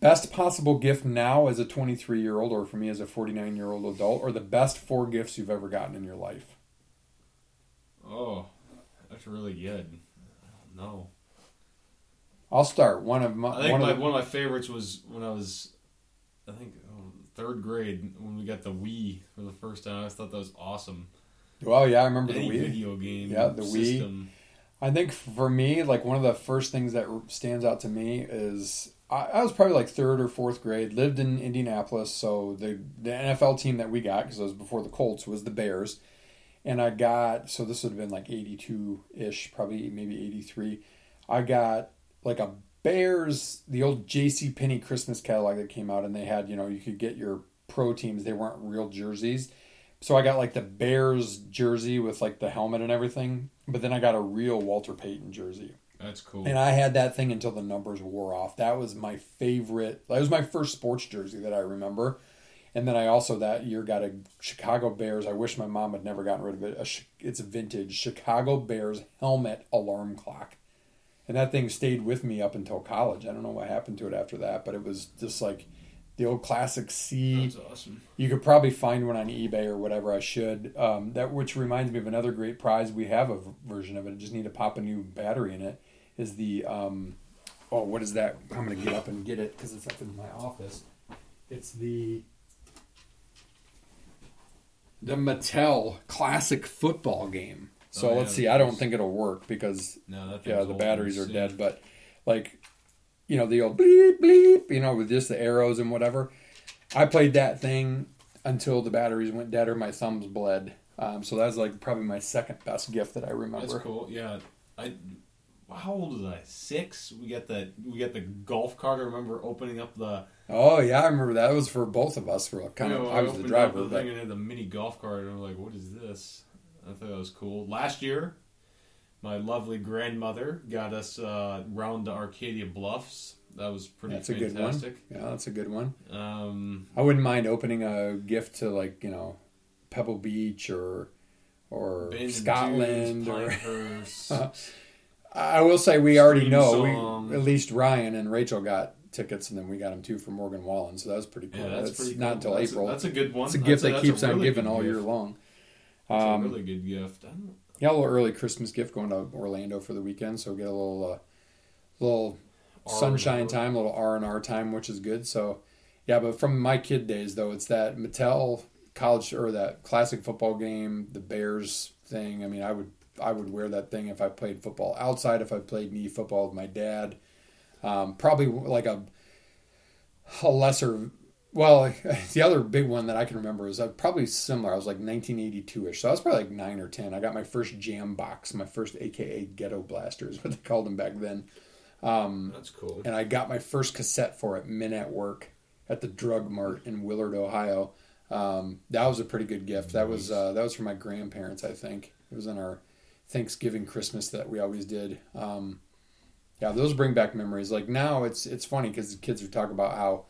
Best possible gift now as a 23 year old, or for me as a 49 year old adult, or the best four gifts you've ever gotten in your life.
Oh, that's really good. No,
I'll start. One of my,
I think
one
my,
of the,
one of my favorites was when I was, I think third grade when we got the Wii for the first time. I thought that was awesome.
well, yeah, I remember the
Any
Wii.
video game,
Yeah, the Wii. I think for me, like one of the first things that stands out to me is I, I was probably like third or fourth grade. Lived in Indianapolis, so the the NFL team that we got because it was before the Colts was the Bears, and I got so this would have been like eighty two ish, probably maybe eighty three. I got like a Bears, the old J.C. Penney Christmas catalog that came out, and they had you know you could get your pro teams. They weren't real jerseys. So I got like the Bears jersey with like the helmet and everything, but then I got a real Walter Payton jersey.
That's cool.
And I had that thing until the numbers wore off. That was my favorite. That was my first sports jersey that I remember. And then I also that year got a Chicago Bears. I wish my mom had never gotten rid of it. A, it's a vintage Chicago Bears helmet alarm clock. And that thing stayed with me up until college. I don't know what happened to it after that, but it was just like the old classic C.
That's awesome.
You could probably find one on eBay or whatever. I should. Um, that which reminds me of another great prize. We have a v- version of it. I just need to pop a new battery in it. Is the um, oh what is that? I'm gonna get up and get it because it's up in my office. It's the the Mattel Classic Football Game. So
Oh,
let's
yeah,
see. I don't think it'll work because
No, that
yeah, the batteries are dead. But like, you know, the old bleep bleep, you know, with just the arrows and whatever. I played that thing until the batteries went dead or my thumbs bled. Um, so that's like probably my second best gift that I remember.
That's cool. Yeah, I. How old was I? Six. We got the we got the golf cart. I remember opening up the.
Oh yeah, I remember that. It was for both of us. For kind
you
of,
know,
I was the driver,
the
but
thing and had the mini golf cart, and I'm like, "What is this?" I thought that was cool. Last year, my lovely grandmother got us uh, round to Arcadia Bluffs. That was pretty
that's a good one.
fantastic.
Yeah, that's a good one.
Um,
I wouldn't mind opening a gift to like you know, Pebble Beach or or
and
Scotland
Dunes,
or I will say we already know. We, at least Ryan and Rachel got tickets, and then we got them too for Morgan Wallen. So that was pretty cool.
yeah, that's,
that's
pretty.
not
cool.
until
That's
April.
A, that's a good one.
it's a gift
That's
that
that's
keeps on
really
giving all year long.
That's
Um,
a really good gift.
Yeah, a little early Christmas gift going to Orlando for the weekend, so get a little, uh, little sunshine
R&R.
time, a little R and R time, which is good. So, yeah, but from my kid days though, it's that Mattel college or that classic football game, the Bears thing. I mean, I would I would wear that thing if I played football outside. If I played knee football with my dad, um, probably like a a lesser. Well, the other big one that I can remember is uh, probably similar. I was like 1982ish, so I was probably like nine or ten. I got my first Jam box, my first AKA Ghetto Blaster is what they called them back then,
That's cool.
and I got my first cassette for it, Men at Work, at the Drug Mart in Willard, Ohio. Um, that was a pretty good gift. That was uh, that was for my grandparents, I think. It was in our Thanksgiving Christmas that we always did. Um, yeah, those bring back memories. Like now, it's it's funny because the kids are talking about how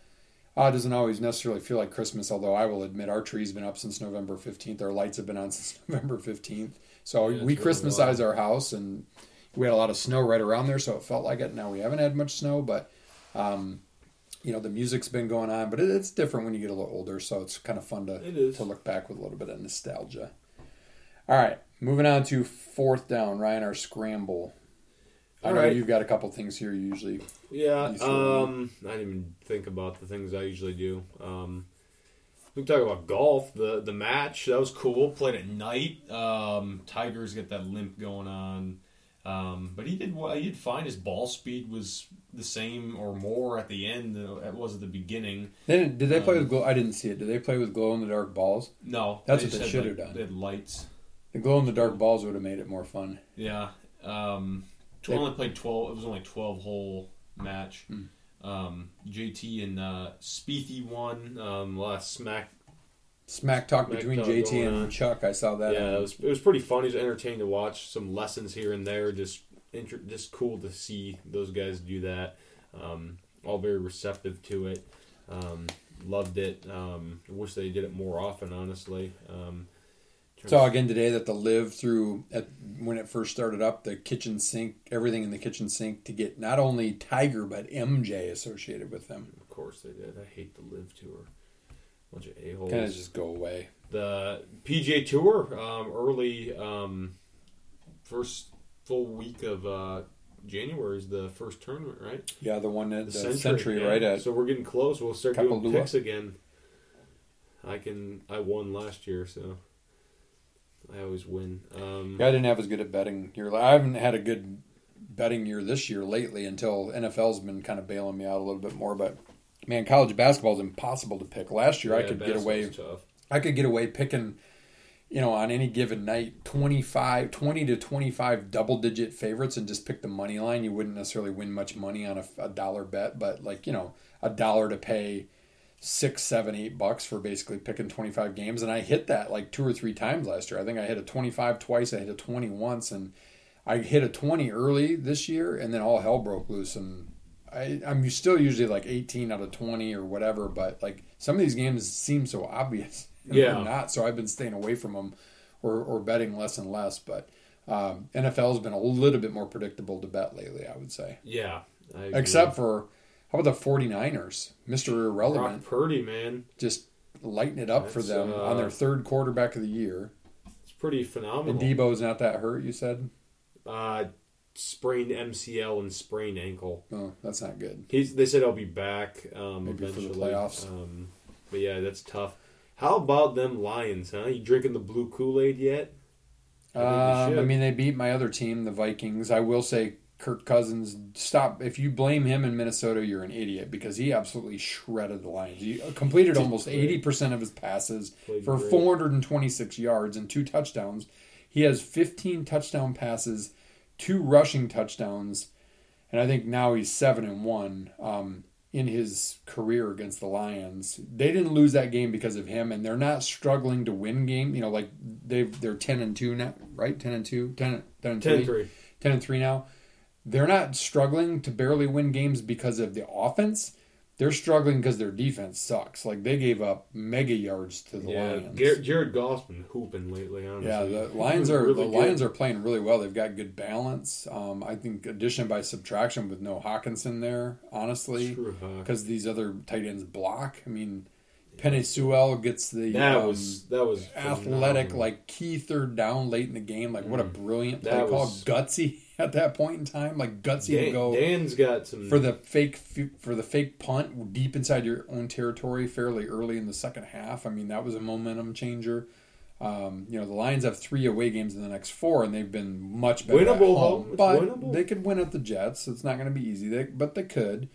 it doesn't always necessarily feel like Christmas. Although I will admit, our tree's been up since November fifteenth. Our lights have been on since November fifteenth. So
Yeah,
we
really
Christmasize our house, and we had a lot of snow right around there, so it felt like it. Now we haven't had much snow, but um, you know the music's been going on, but it, it's different when you get a little older. So it's kind of fun to to look back with a little bit of nostalgia. All right, moving on to fourth down, Ryan, our scramble. I
All
know
right.
you've got a couple things here. You usually
Yeah,
You
um, I didn't even think about the things I usually do. Um, we can talk about golf. The the match that was cool.
played at night. Um, Tigers get that limp going on, um, but he did well. He did fine. His ball speed was the same or more at the end than it was at the beginning.
They didn't, did they play
Um,
with glow? I didn't see it. Did they play with glow in the dark balls?
No,
That's what they should
like,
have done.
They had lights.
The glow in the dark balls would have made it more fun.
Yeah. Um,
They-
only played twelve. It was only twelve hole match.
Hmm.
Um, JT and uh, Spiethy won.
Um, last smack.
Smack talk
Smack
between
talk
JT and
on.
Chuck. I saw that.
yeah, it was it was pretty fun. It was entertaining to watch. Some lessons here and there. Just inter- just cool to see those guys do that. Um, all very receptive to it. Um, loved it. Um, wish they did it more often. Honestly. Um,
Saw again today that the live through at when it first started up the kitchen sink, everything in the kitchen sink to get not only Tiger but MJ associated with them.
Of course they did. I hate the LIV tour. Bunch of a holes.
Kind of just go away.
the PGA Tour um, early um, first full week of uh, January is the first tournament, right?
Yeah, the one at
The
the, Sentry,
yeah.
right at
So we're getting close. We'll start doing picks again. I can. I won last year, so I always win. Um,
Yeah, I didn't have as good a betting year. I haven't had a good betting year this year lately until NFL's been kind of bailing me out a little bit more. But man, college basketball is impossible to pick. Last year, I could get away.
Tough.
I could get away picking, you know, on any given night, 25, 20 to 25 double digit favorites and just pick the money line. You wouldn't necessarily win much money on a, a dollar bet, but like, you know, a dollar to pay six, seven, eight bucks for basically picking 25 games. And I hit that like two or three times last year. I think I hit a 25 twice, I hit a 20 once, and I hit a 20 early this year, and then all hell broke loose. And I, I'm still usually like 18 out of 20 or whatever, but like some of these games seem so obvious. and
Yeah.
not. So I've been staying away from them or, or betting less and less. But um, NFL's been a little bit more predictable to bet lately, I would say.
Yeah, I agree.
Except for How about the 49ers? Mr. Irrelevant.
Brock Purdy, man,
Just lighting it up for them
uh,
on their third quarterback of the year.
it's pretty phenomenal.
And Deebo's not that hurt, you said?
Uh, sprained MCL and sprained ankle.
Oh, that's not good.
He's. They said he'll be back um,
Maybe for the
eventually.
playoffs.
Um, but yeah, that's tough. How about them Lions? Huh? You drinking the blue Kool Aid yet? I
Um. I mean, they beat my other team, the Vikings. I will say, Kirk Cousins, stop. If you blame him in Minnesota, you're an idiot because he absolutely shredded the Lions. He completed almost 80% of his passes
Played
for
great.
426 yards and two touchdowns. He has 15 touchdown passes, two rushing touchdowns, and I think now he's 7 and 1 um, in his career against the Lions. They didn't lose that game because of him, and they're not struggling to win game. You know, like they've they're 10 and 2 now, right? 10 and 2, 10, 10 and 3.
10 3.
10 and 3 now. They're not struggling to barely win games because of the offense. They're struggling because their defense sucks. Like they gave up mega yards to the
Yeah,
Lions.
Jared Goff's been hooping lately. Honestly,
yeah, the Lions are
really
the
good.
Lions are playing really well. They've got good balance. Um, I think addition by subtraction with no Hockenson there, honestly, because these other tight ends block. I mean, Penei Sewell gets the
That
um,
was that was
athletic,
phenomenal.
like key third down late in the game. Like what a brilliant play
Mm. That
call,
was-
gutsy at that point in time. Like gutsy to go
Dan's got some
for the fake for the fake punt deep inside your own territory fairly early in the second half. I mean that was a momentum changer. Um, you know the Lions have three away games in the next four, and they've been much better at home. But
winnable.
they could win at the Jets. It's not going to be easy, they, but they could.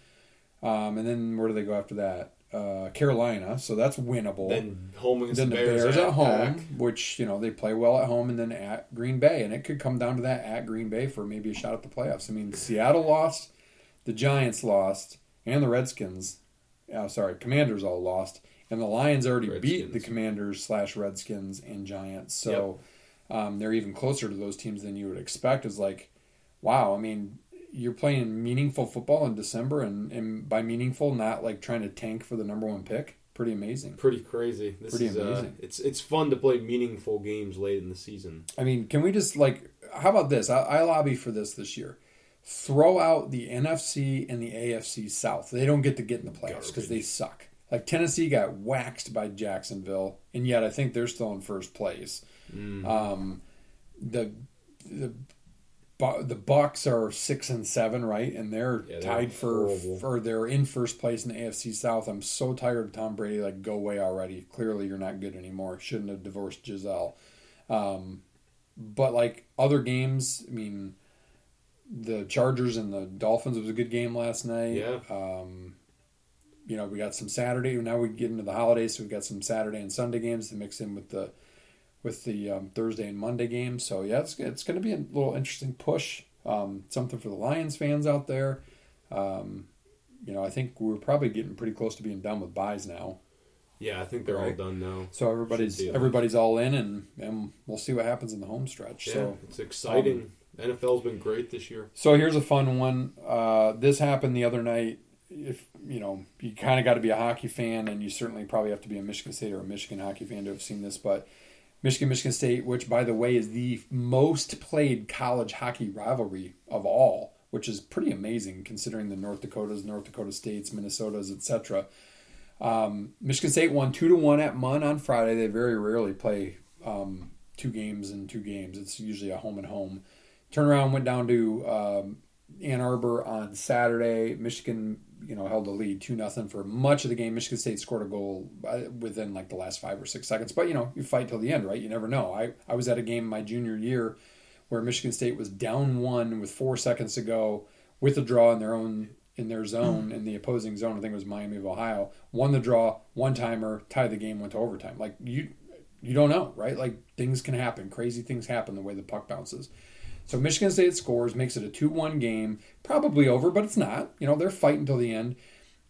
Um, and then where do they go after that? Uh, Carolina, so that's winnable
then home against
then
the Bears,
Bears, at home,
back.
which you know they play well at home, and then at Green Bay, and it could come down to that at Green Bay for maybe a shot at the playoffs. I mean, Seattle lost, the Giants lost, and the Redskins. Oh, sorry, Commanders all lost, and the Lions already beat the Commanders slash Redskins and Giants. So um, they're even closer to those teams than you would expect. Is like, wow. I mean, you're playing meaningful football in December, and, and by meaningful, not like trying to tank for the number one pick. Pretty amazing.
Pretty crazy. This
Pretty
is uh,
amazing.
it's it's fun to play meaningful games late in the season.
I mean, can we just like, how about this? I, I lobby for this this year. Throw out the NFC and the AFC South. They don't get to get in the playoffs because they suck. Like Tennessee got waxed by Jacksonville, and yet I think they're still in first place. Um, the the the Bucs are six and seven, right? And they're
Yeah, they're
tied for
horrible.
for they're in first place in the AFC South. I'm so tired of Tom Brady. Like, go away already. Clearly, you're not good anymore. Shouldn't have divorced Gisele. Um, but like other games, I mean, the Chargers and the Dolphins was a good game last night.
Yeah.
Um, you know, we got some Saturday. Now we get into the holidays, so we've got some Saturday and Sunday games to mix in with the with the um, Thursday and Monday games. So yeah, it's it's going to be a little interesting push. Um, something for the Lions fans out there. Um, you know, I think we're probably getting pretty close to being done with buys now.
Yeah, I think they're
Right.
all done now.
So everybody's everybody's all in, and, and we'll see what happens in the home stretch.
Yeah,
So
it's exciting. NFL's been great this year.
So here's a fun one. Uh, this happened the other night. If you know, you kind of got to be a hockey fan, and you certainly probably have to be a Michigan State or a Michigan hockey fan to have seen this. But Michigan, Michigan State, which by the way is the most played college hockey rivalry of all, which is pretty amazing considering the North Dakotas, North Dakota States, Minnesotas, etc. Um, Michigan State won two to one at Munn on Friday. They very rarely play um, two games in two games. It's usually a home and home. Turnaround went down to um, Ann Arbor on Saturday. Michigan, you know, held the lead two nothing for much of the game. Michigan State scored a goal uh, within like the last five or six seconds. But you know, you fight till the end, right? You never know. I I was at a game my junior year where Michigan State was down one with four seconds to go with a draw in their own in their zone in the opposing zone. I think it was Miami of Ohio. Won the draw, one timer, tied the game, went to overtime. Like you you don't know, right? Like things can happen. Crazy things happen the way the puck bounces. So Michigan State scores, makes it a 2 1 game. Probably over, but it's not. You know, they're fighting till the end.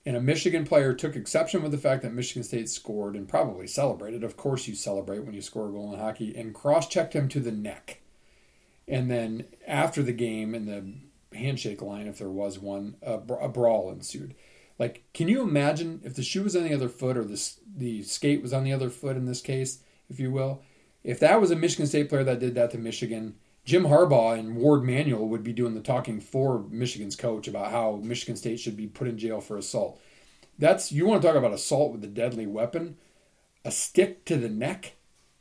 And a Michigan player took exception with the fact that Michigan State scored and probably celebrated. Of course, you celebrate when you score a goal in hockey, and cross checked him to the neck. And then after the game, in the handshake line, if there was one, a, bra- a brawl ensued. Like, can you imagine if the shoe was on the other foot or the, the skate was on the other foot in this case, if you will? If that was a Michigan State player that did that to Michigan, Jim Harbaugh and Warde Manuel would be doing the talking for Michigan's coach about how Michigan State should be put in jail for assault. That's you want to talk about assault with a deadly weapon, a stick to the neck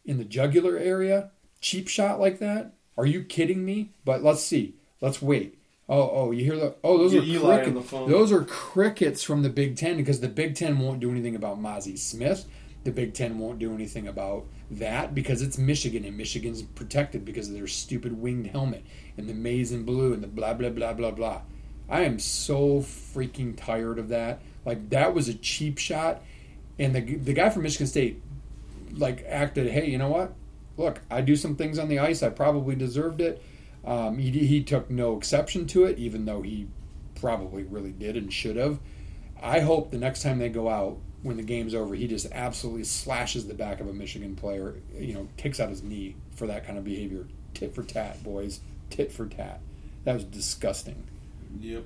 in the jugular area, cheap shot like that. Are you kidding me? But let's see. Let's wait. Oh, oh, you hear the? Oh, those
Get
are
Eli
cricket-
on the phone.
Those are crickets from the Big Ten because the Big Ten won't do anything about Mozzie Smith. The Big Ten won't do anything about that because it's Michigan and Michigan's protected because of their stupid winged helmet and the maize and blue and the blah blah blah blah blah. I am so freaking tired of that. Like that was a cheap shot, and the the guy from Michigan State like acted. Hey, you know what? Look, I do some things on the ice. I probably deserved it. Um, he he took no exception to it, even though he probably really did and should have. I hope the next time they go out, when the game's over, he just absolutely slashes the back of a Michigan player. You know, takes out his knee for that kind of behavior. Tit for tat, boys. Tit for tat. That was disgusting.
Yep.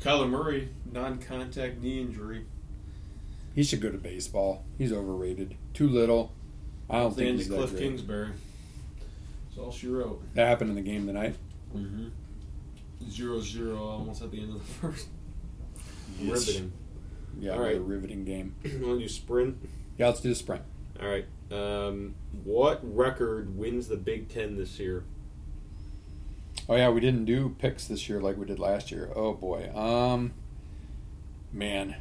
Kyler Murray, non-contact knee injury.
He should go to baseball. He's overrated. Too little. I don't
The
think he's
of
that
Cliff
great.
Kingsbury. That's all she wrote.
That happened in the game tonight.
Mm-hmm. Zero zero, almost at the end of the first.
Riveting.
Yeah,
All
what a
right.
riveting game.
Want to do sprint?
Yeah, let's do the sprint.
All right. Um, what record wins the Big Ten this year?
Oh yeah, we didn't do picks this year like we did last year. Oh boy. Um man.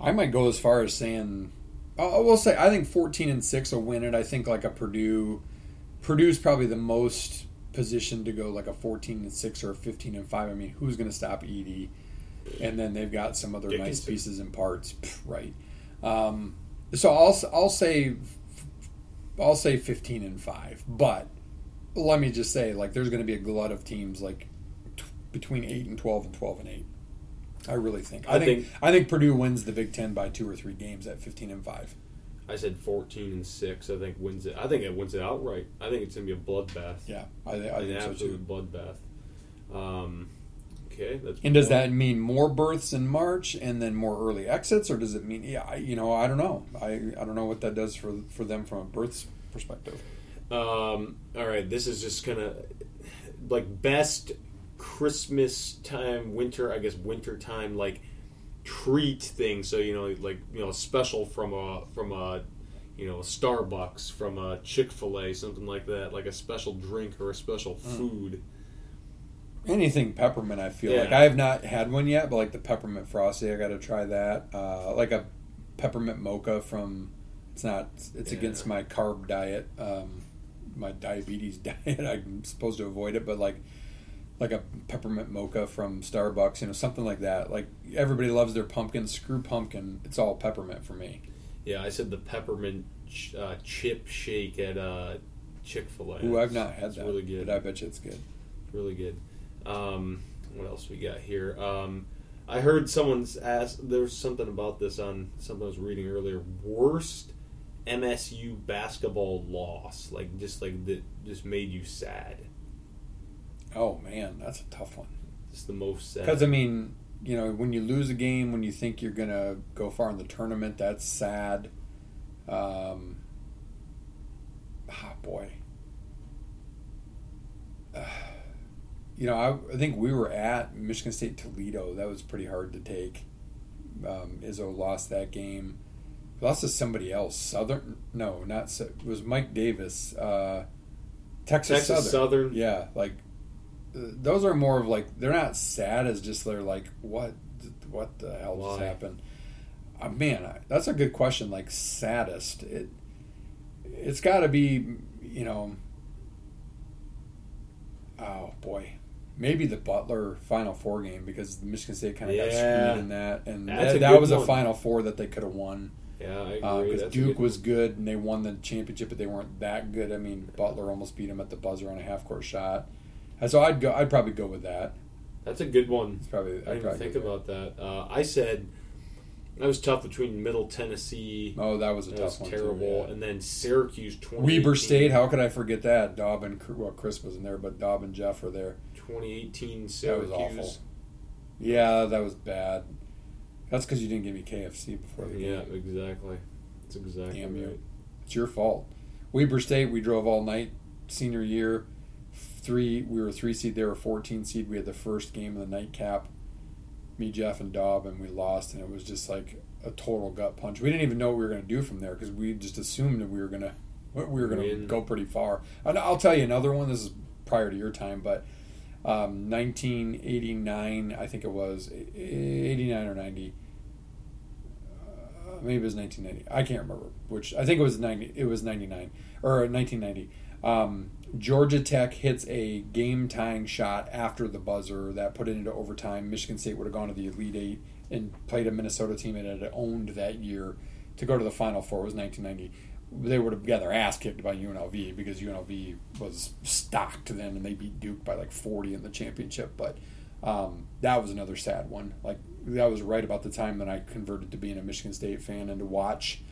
I might go as far as saying I I will say I think 14 and 6 will win it. I think like a Purdue Purdue's probably the most positioned to go like a 14 and 6 or a 15 and 5. I mean, who's going to stop Edey? And then they've got some other nice pieces and parts, right? Um, so I'll I'll say I'll say 15 and 5, but let me just say, like, there's going to be a glut of teams like t- between eight and twelve and twelve and eight. I really think. I,
I
think,
think-
I think Purdue wins the Big Ten by two or three games at fifteen and five.
I said 14 and 6. I think wins it. I think it wins it outright. I think it's going to be a bloodbath.
Yeah, I, I
An absolute
too.
bloodbath. Um, okay. That's
And does that mean more berths in March and then more early exits, or does it mean? Yeah, I- you know, I don't know. I I don't know what that does for for them from a berths perspective.
Um, all right, this is just kind of like best Christmas time, winter, I guess winter time, like treat thing. So you know, like you know, special from a from a you know Starbucks, from a Chick Fil A, something like that, like a special drink or a special food.
Anything peppermint, I feel like I have not had one yet, but like the peppermint frosty, I got to try that. Uh, like a peppermint mocha from. It's not. It's
Yeah.
against my carb diet, um, my diabetes diet. I'm supposed to avoid it, but like, like a peppermint mocha from Starbucks, you know, something like that. Like everybody loves their pumpkin. Screw pumpkin. It's all peppermint for me.
Yeah, I said the peppermint ch- uh, chip shake at uh, Chick Fil A.
Ooh, I've not had
It's
that.
Really good.
but I bet you it's good.
really good. Um, what else we got here? Um, I heard someone's asked. There was something about this on something I was reading earlier. Worst MSU basketball loss, like just like that, just made you sad.
Oh man, that's a tough one.
Just the most sad.
Because I mean, you know, when you lose a game, when you think you're gonna go far in the tournament, that's sad. Um, ah, boy. You know, I, I think we were at Michigan State Toledo. That was pretty hard to take. Um, Izzo lost that game. Lost to somebody else. Southern? No, not. It was Mike Davis. Uh, Texas,
Texas
Southern.
Southern.
Yeah, like uh, those are more of like they're not sad as just they're like what what the hell just happened. Uh, man, I, that's a good question. Like saddest, it it's got to be you know. Oh boy, maybe the Butler Final Four game because Michigan State kind of got screwed in that, and that, that was a. Final Four that they could have won
yeah,
because
a
Duke
good
was
one.
good and they won the championship, but they weren't that good. I mean, Butler almost beat him at the buzzer on a half court shot, and so I'd go. I'd probably go with that.
That's a good one.
It's probably.
I
I'd
didn't think about that. Uh, I said That was tough between Middle Tennessee.
Oh, that was a
that
tough
was
one.
terrible,
Too, yeah.
and then Syracuse.
Weber State. How could I forget that? Dobbin. Well, Chris wasn't there, but Dobb and Jeff were there.
2018
That was awful. Yeah, that was bad. That's because you didn't give me KFC before the
Yeah,
game.
Yeah, exactly. That's exactly
Damn you. It's your fault. Weber State. We drove all night senior year. Three, we were three seed. They were fourteen seed. We had the first game of the nightcap. Me, Jeff, and Dob, and we lost, and it was just like a total gut punch. We didn't even know what we were going to do from there because we just assumed that we were going to we were going to go pretty far. And I'll tell you another one. This is prior to your time, but um, 1989, I think it was 89 or 90. Uh, maybe it was 1990. I can't remember which. I think it was 90. It was 99 or 1990. Um, Georgia Tech hits a game tying shot after the buzzer that put it into overtime. Michigan State would have gone to the Elite Eight and played a Minnesota team it had owned that year to go to the Final Four. It was 1990. They would have got their ass kicked by UNLV because UNLV was stocked then and they beat Duke by like 40 in the championship. But um, that was another sad one. Like that was right about the time that I converted to being a Michigan State fan and to watch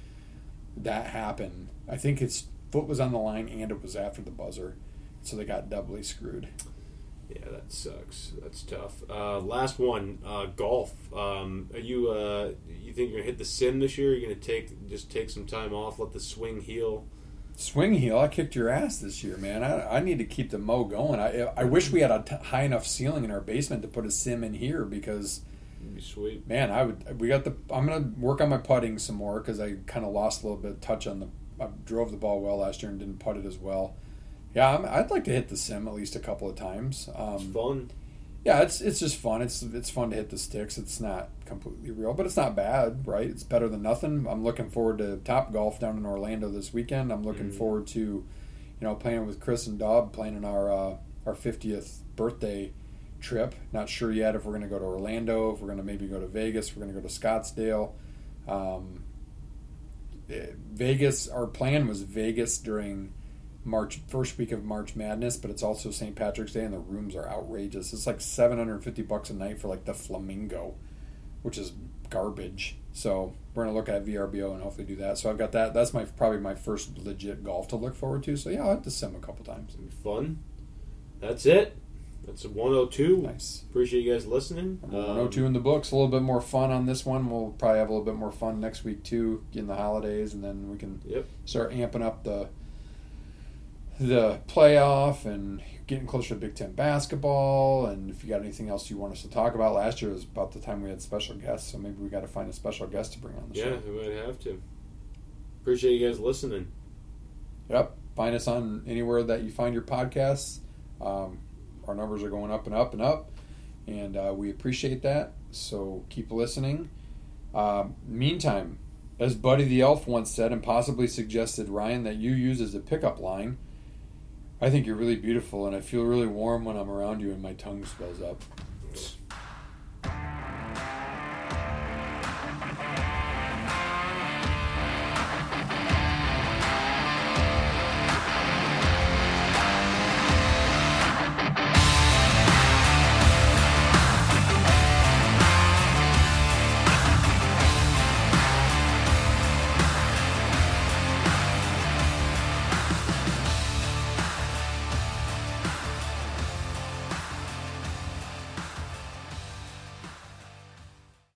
that happen. I think its foot was on the line and it was after the buzzer, so they got doubly screwed.
Yeah, that sucks. That's tough. Uh, last one, uh, golf. Um, are you uh, you think you're gonna hit the sim this year? You're gonna take just take some time off, let the swing heal.
Swing heel, I kicked your ass this year, man. I, I need to keep the mo going. I I wish we had a t- high enough ceiling in our basement to put a sim in here because
be sweet.
man, I would. We got the. I'm gonna work on my putting some more because I kind of lost a little bit of touch on the. I drove the ball well last year and didn't putt it as well. Yeah, I'm, I'd like to hit the sim at least a couple of times.
It's
Um,
fun.
yeah, it's it's just fun. It's it's fun to hit the sticks. It's not completely real, but it's not bad, right? It's better than nothing. I'm looking forward to Topgolf down in Orlando this weekend. I'm looking
Mhm.
forward to, you know, playing with Chris and Dob, playing in our uh, our 50th birthday trip. Not sure yet if we're going to go to Orlando, if we're going to maybe go to Vegas, if we're going to go to Scottsdale. Um, eh, Vegas. Our plan was Vegas during March first week of March Madness, but it's also St. Patrick's Day, and the rooms are outrageous. It's like seven hundred and fifty bucks a night for like the Flamingo, which is garbage. So we're gonna look at VRBO and hopefully do that. So I've got that. That's my probably my first legit golf to look forward to. So yeah, I'll have to sim a couple times.
Fun. That's it. That's a 102.
Nice.
Appreciate you guys listening.
One oh two um, in the books. A little bit more fun on this one. We'll probably have a little bit more fun next week too, in the holidays, and then we can
Yep.
start amping up the the playoff and getting closer to Big Ten basketball. And if you got anything else you want us to talk about, last year was about the time we had special guests, so maybe we got to find a special guest to bring on the
Yeah,
show.
Yeah, we might have to. Appreciate you guys listening.
Yep. Find us on anywhere that you find your podcasts. Um, our numbers are going up and up and up, and uh, we appreciate that. So keep listening. Um, meantime, as Buddy the Elf once said, and possibly suggested, Ryan, that you use as a pickup line, I think you're really beautiful, and I feel really warm when I'm around you and my tongue swells up.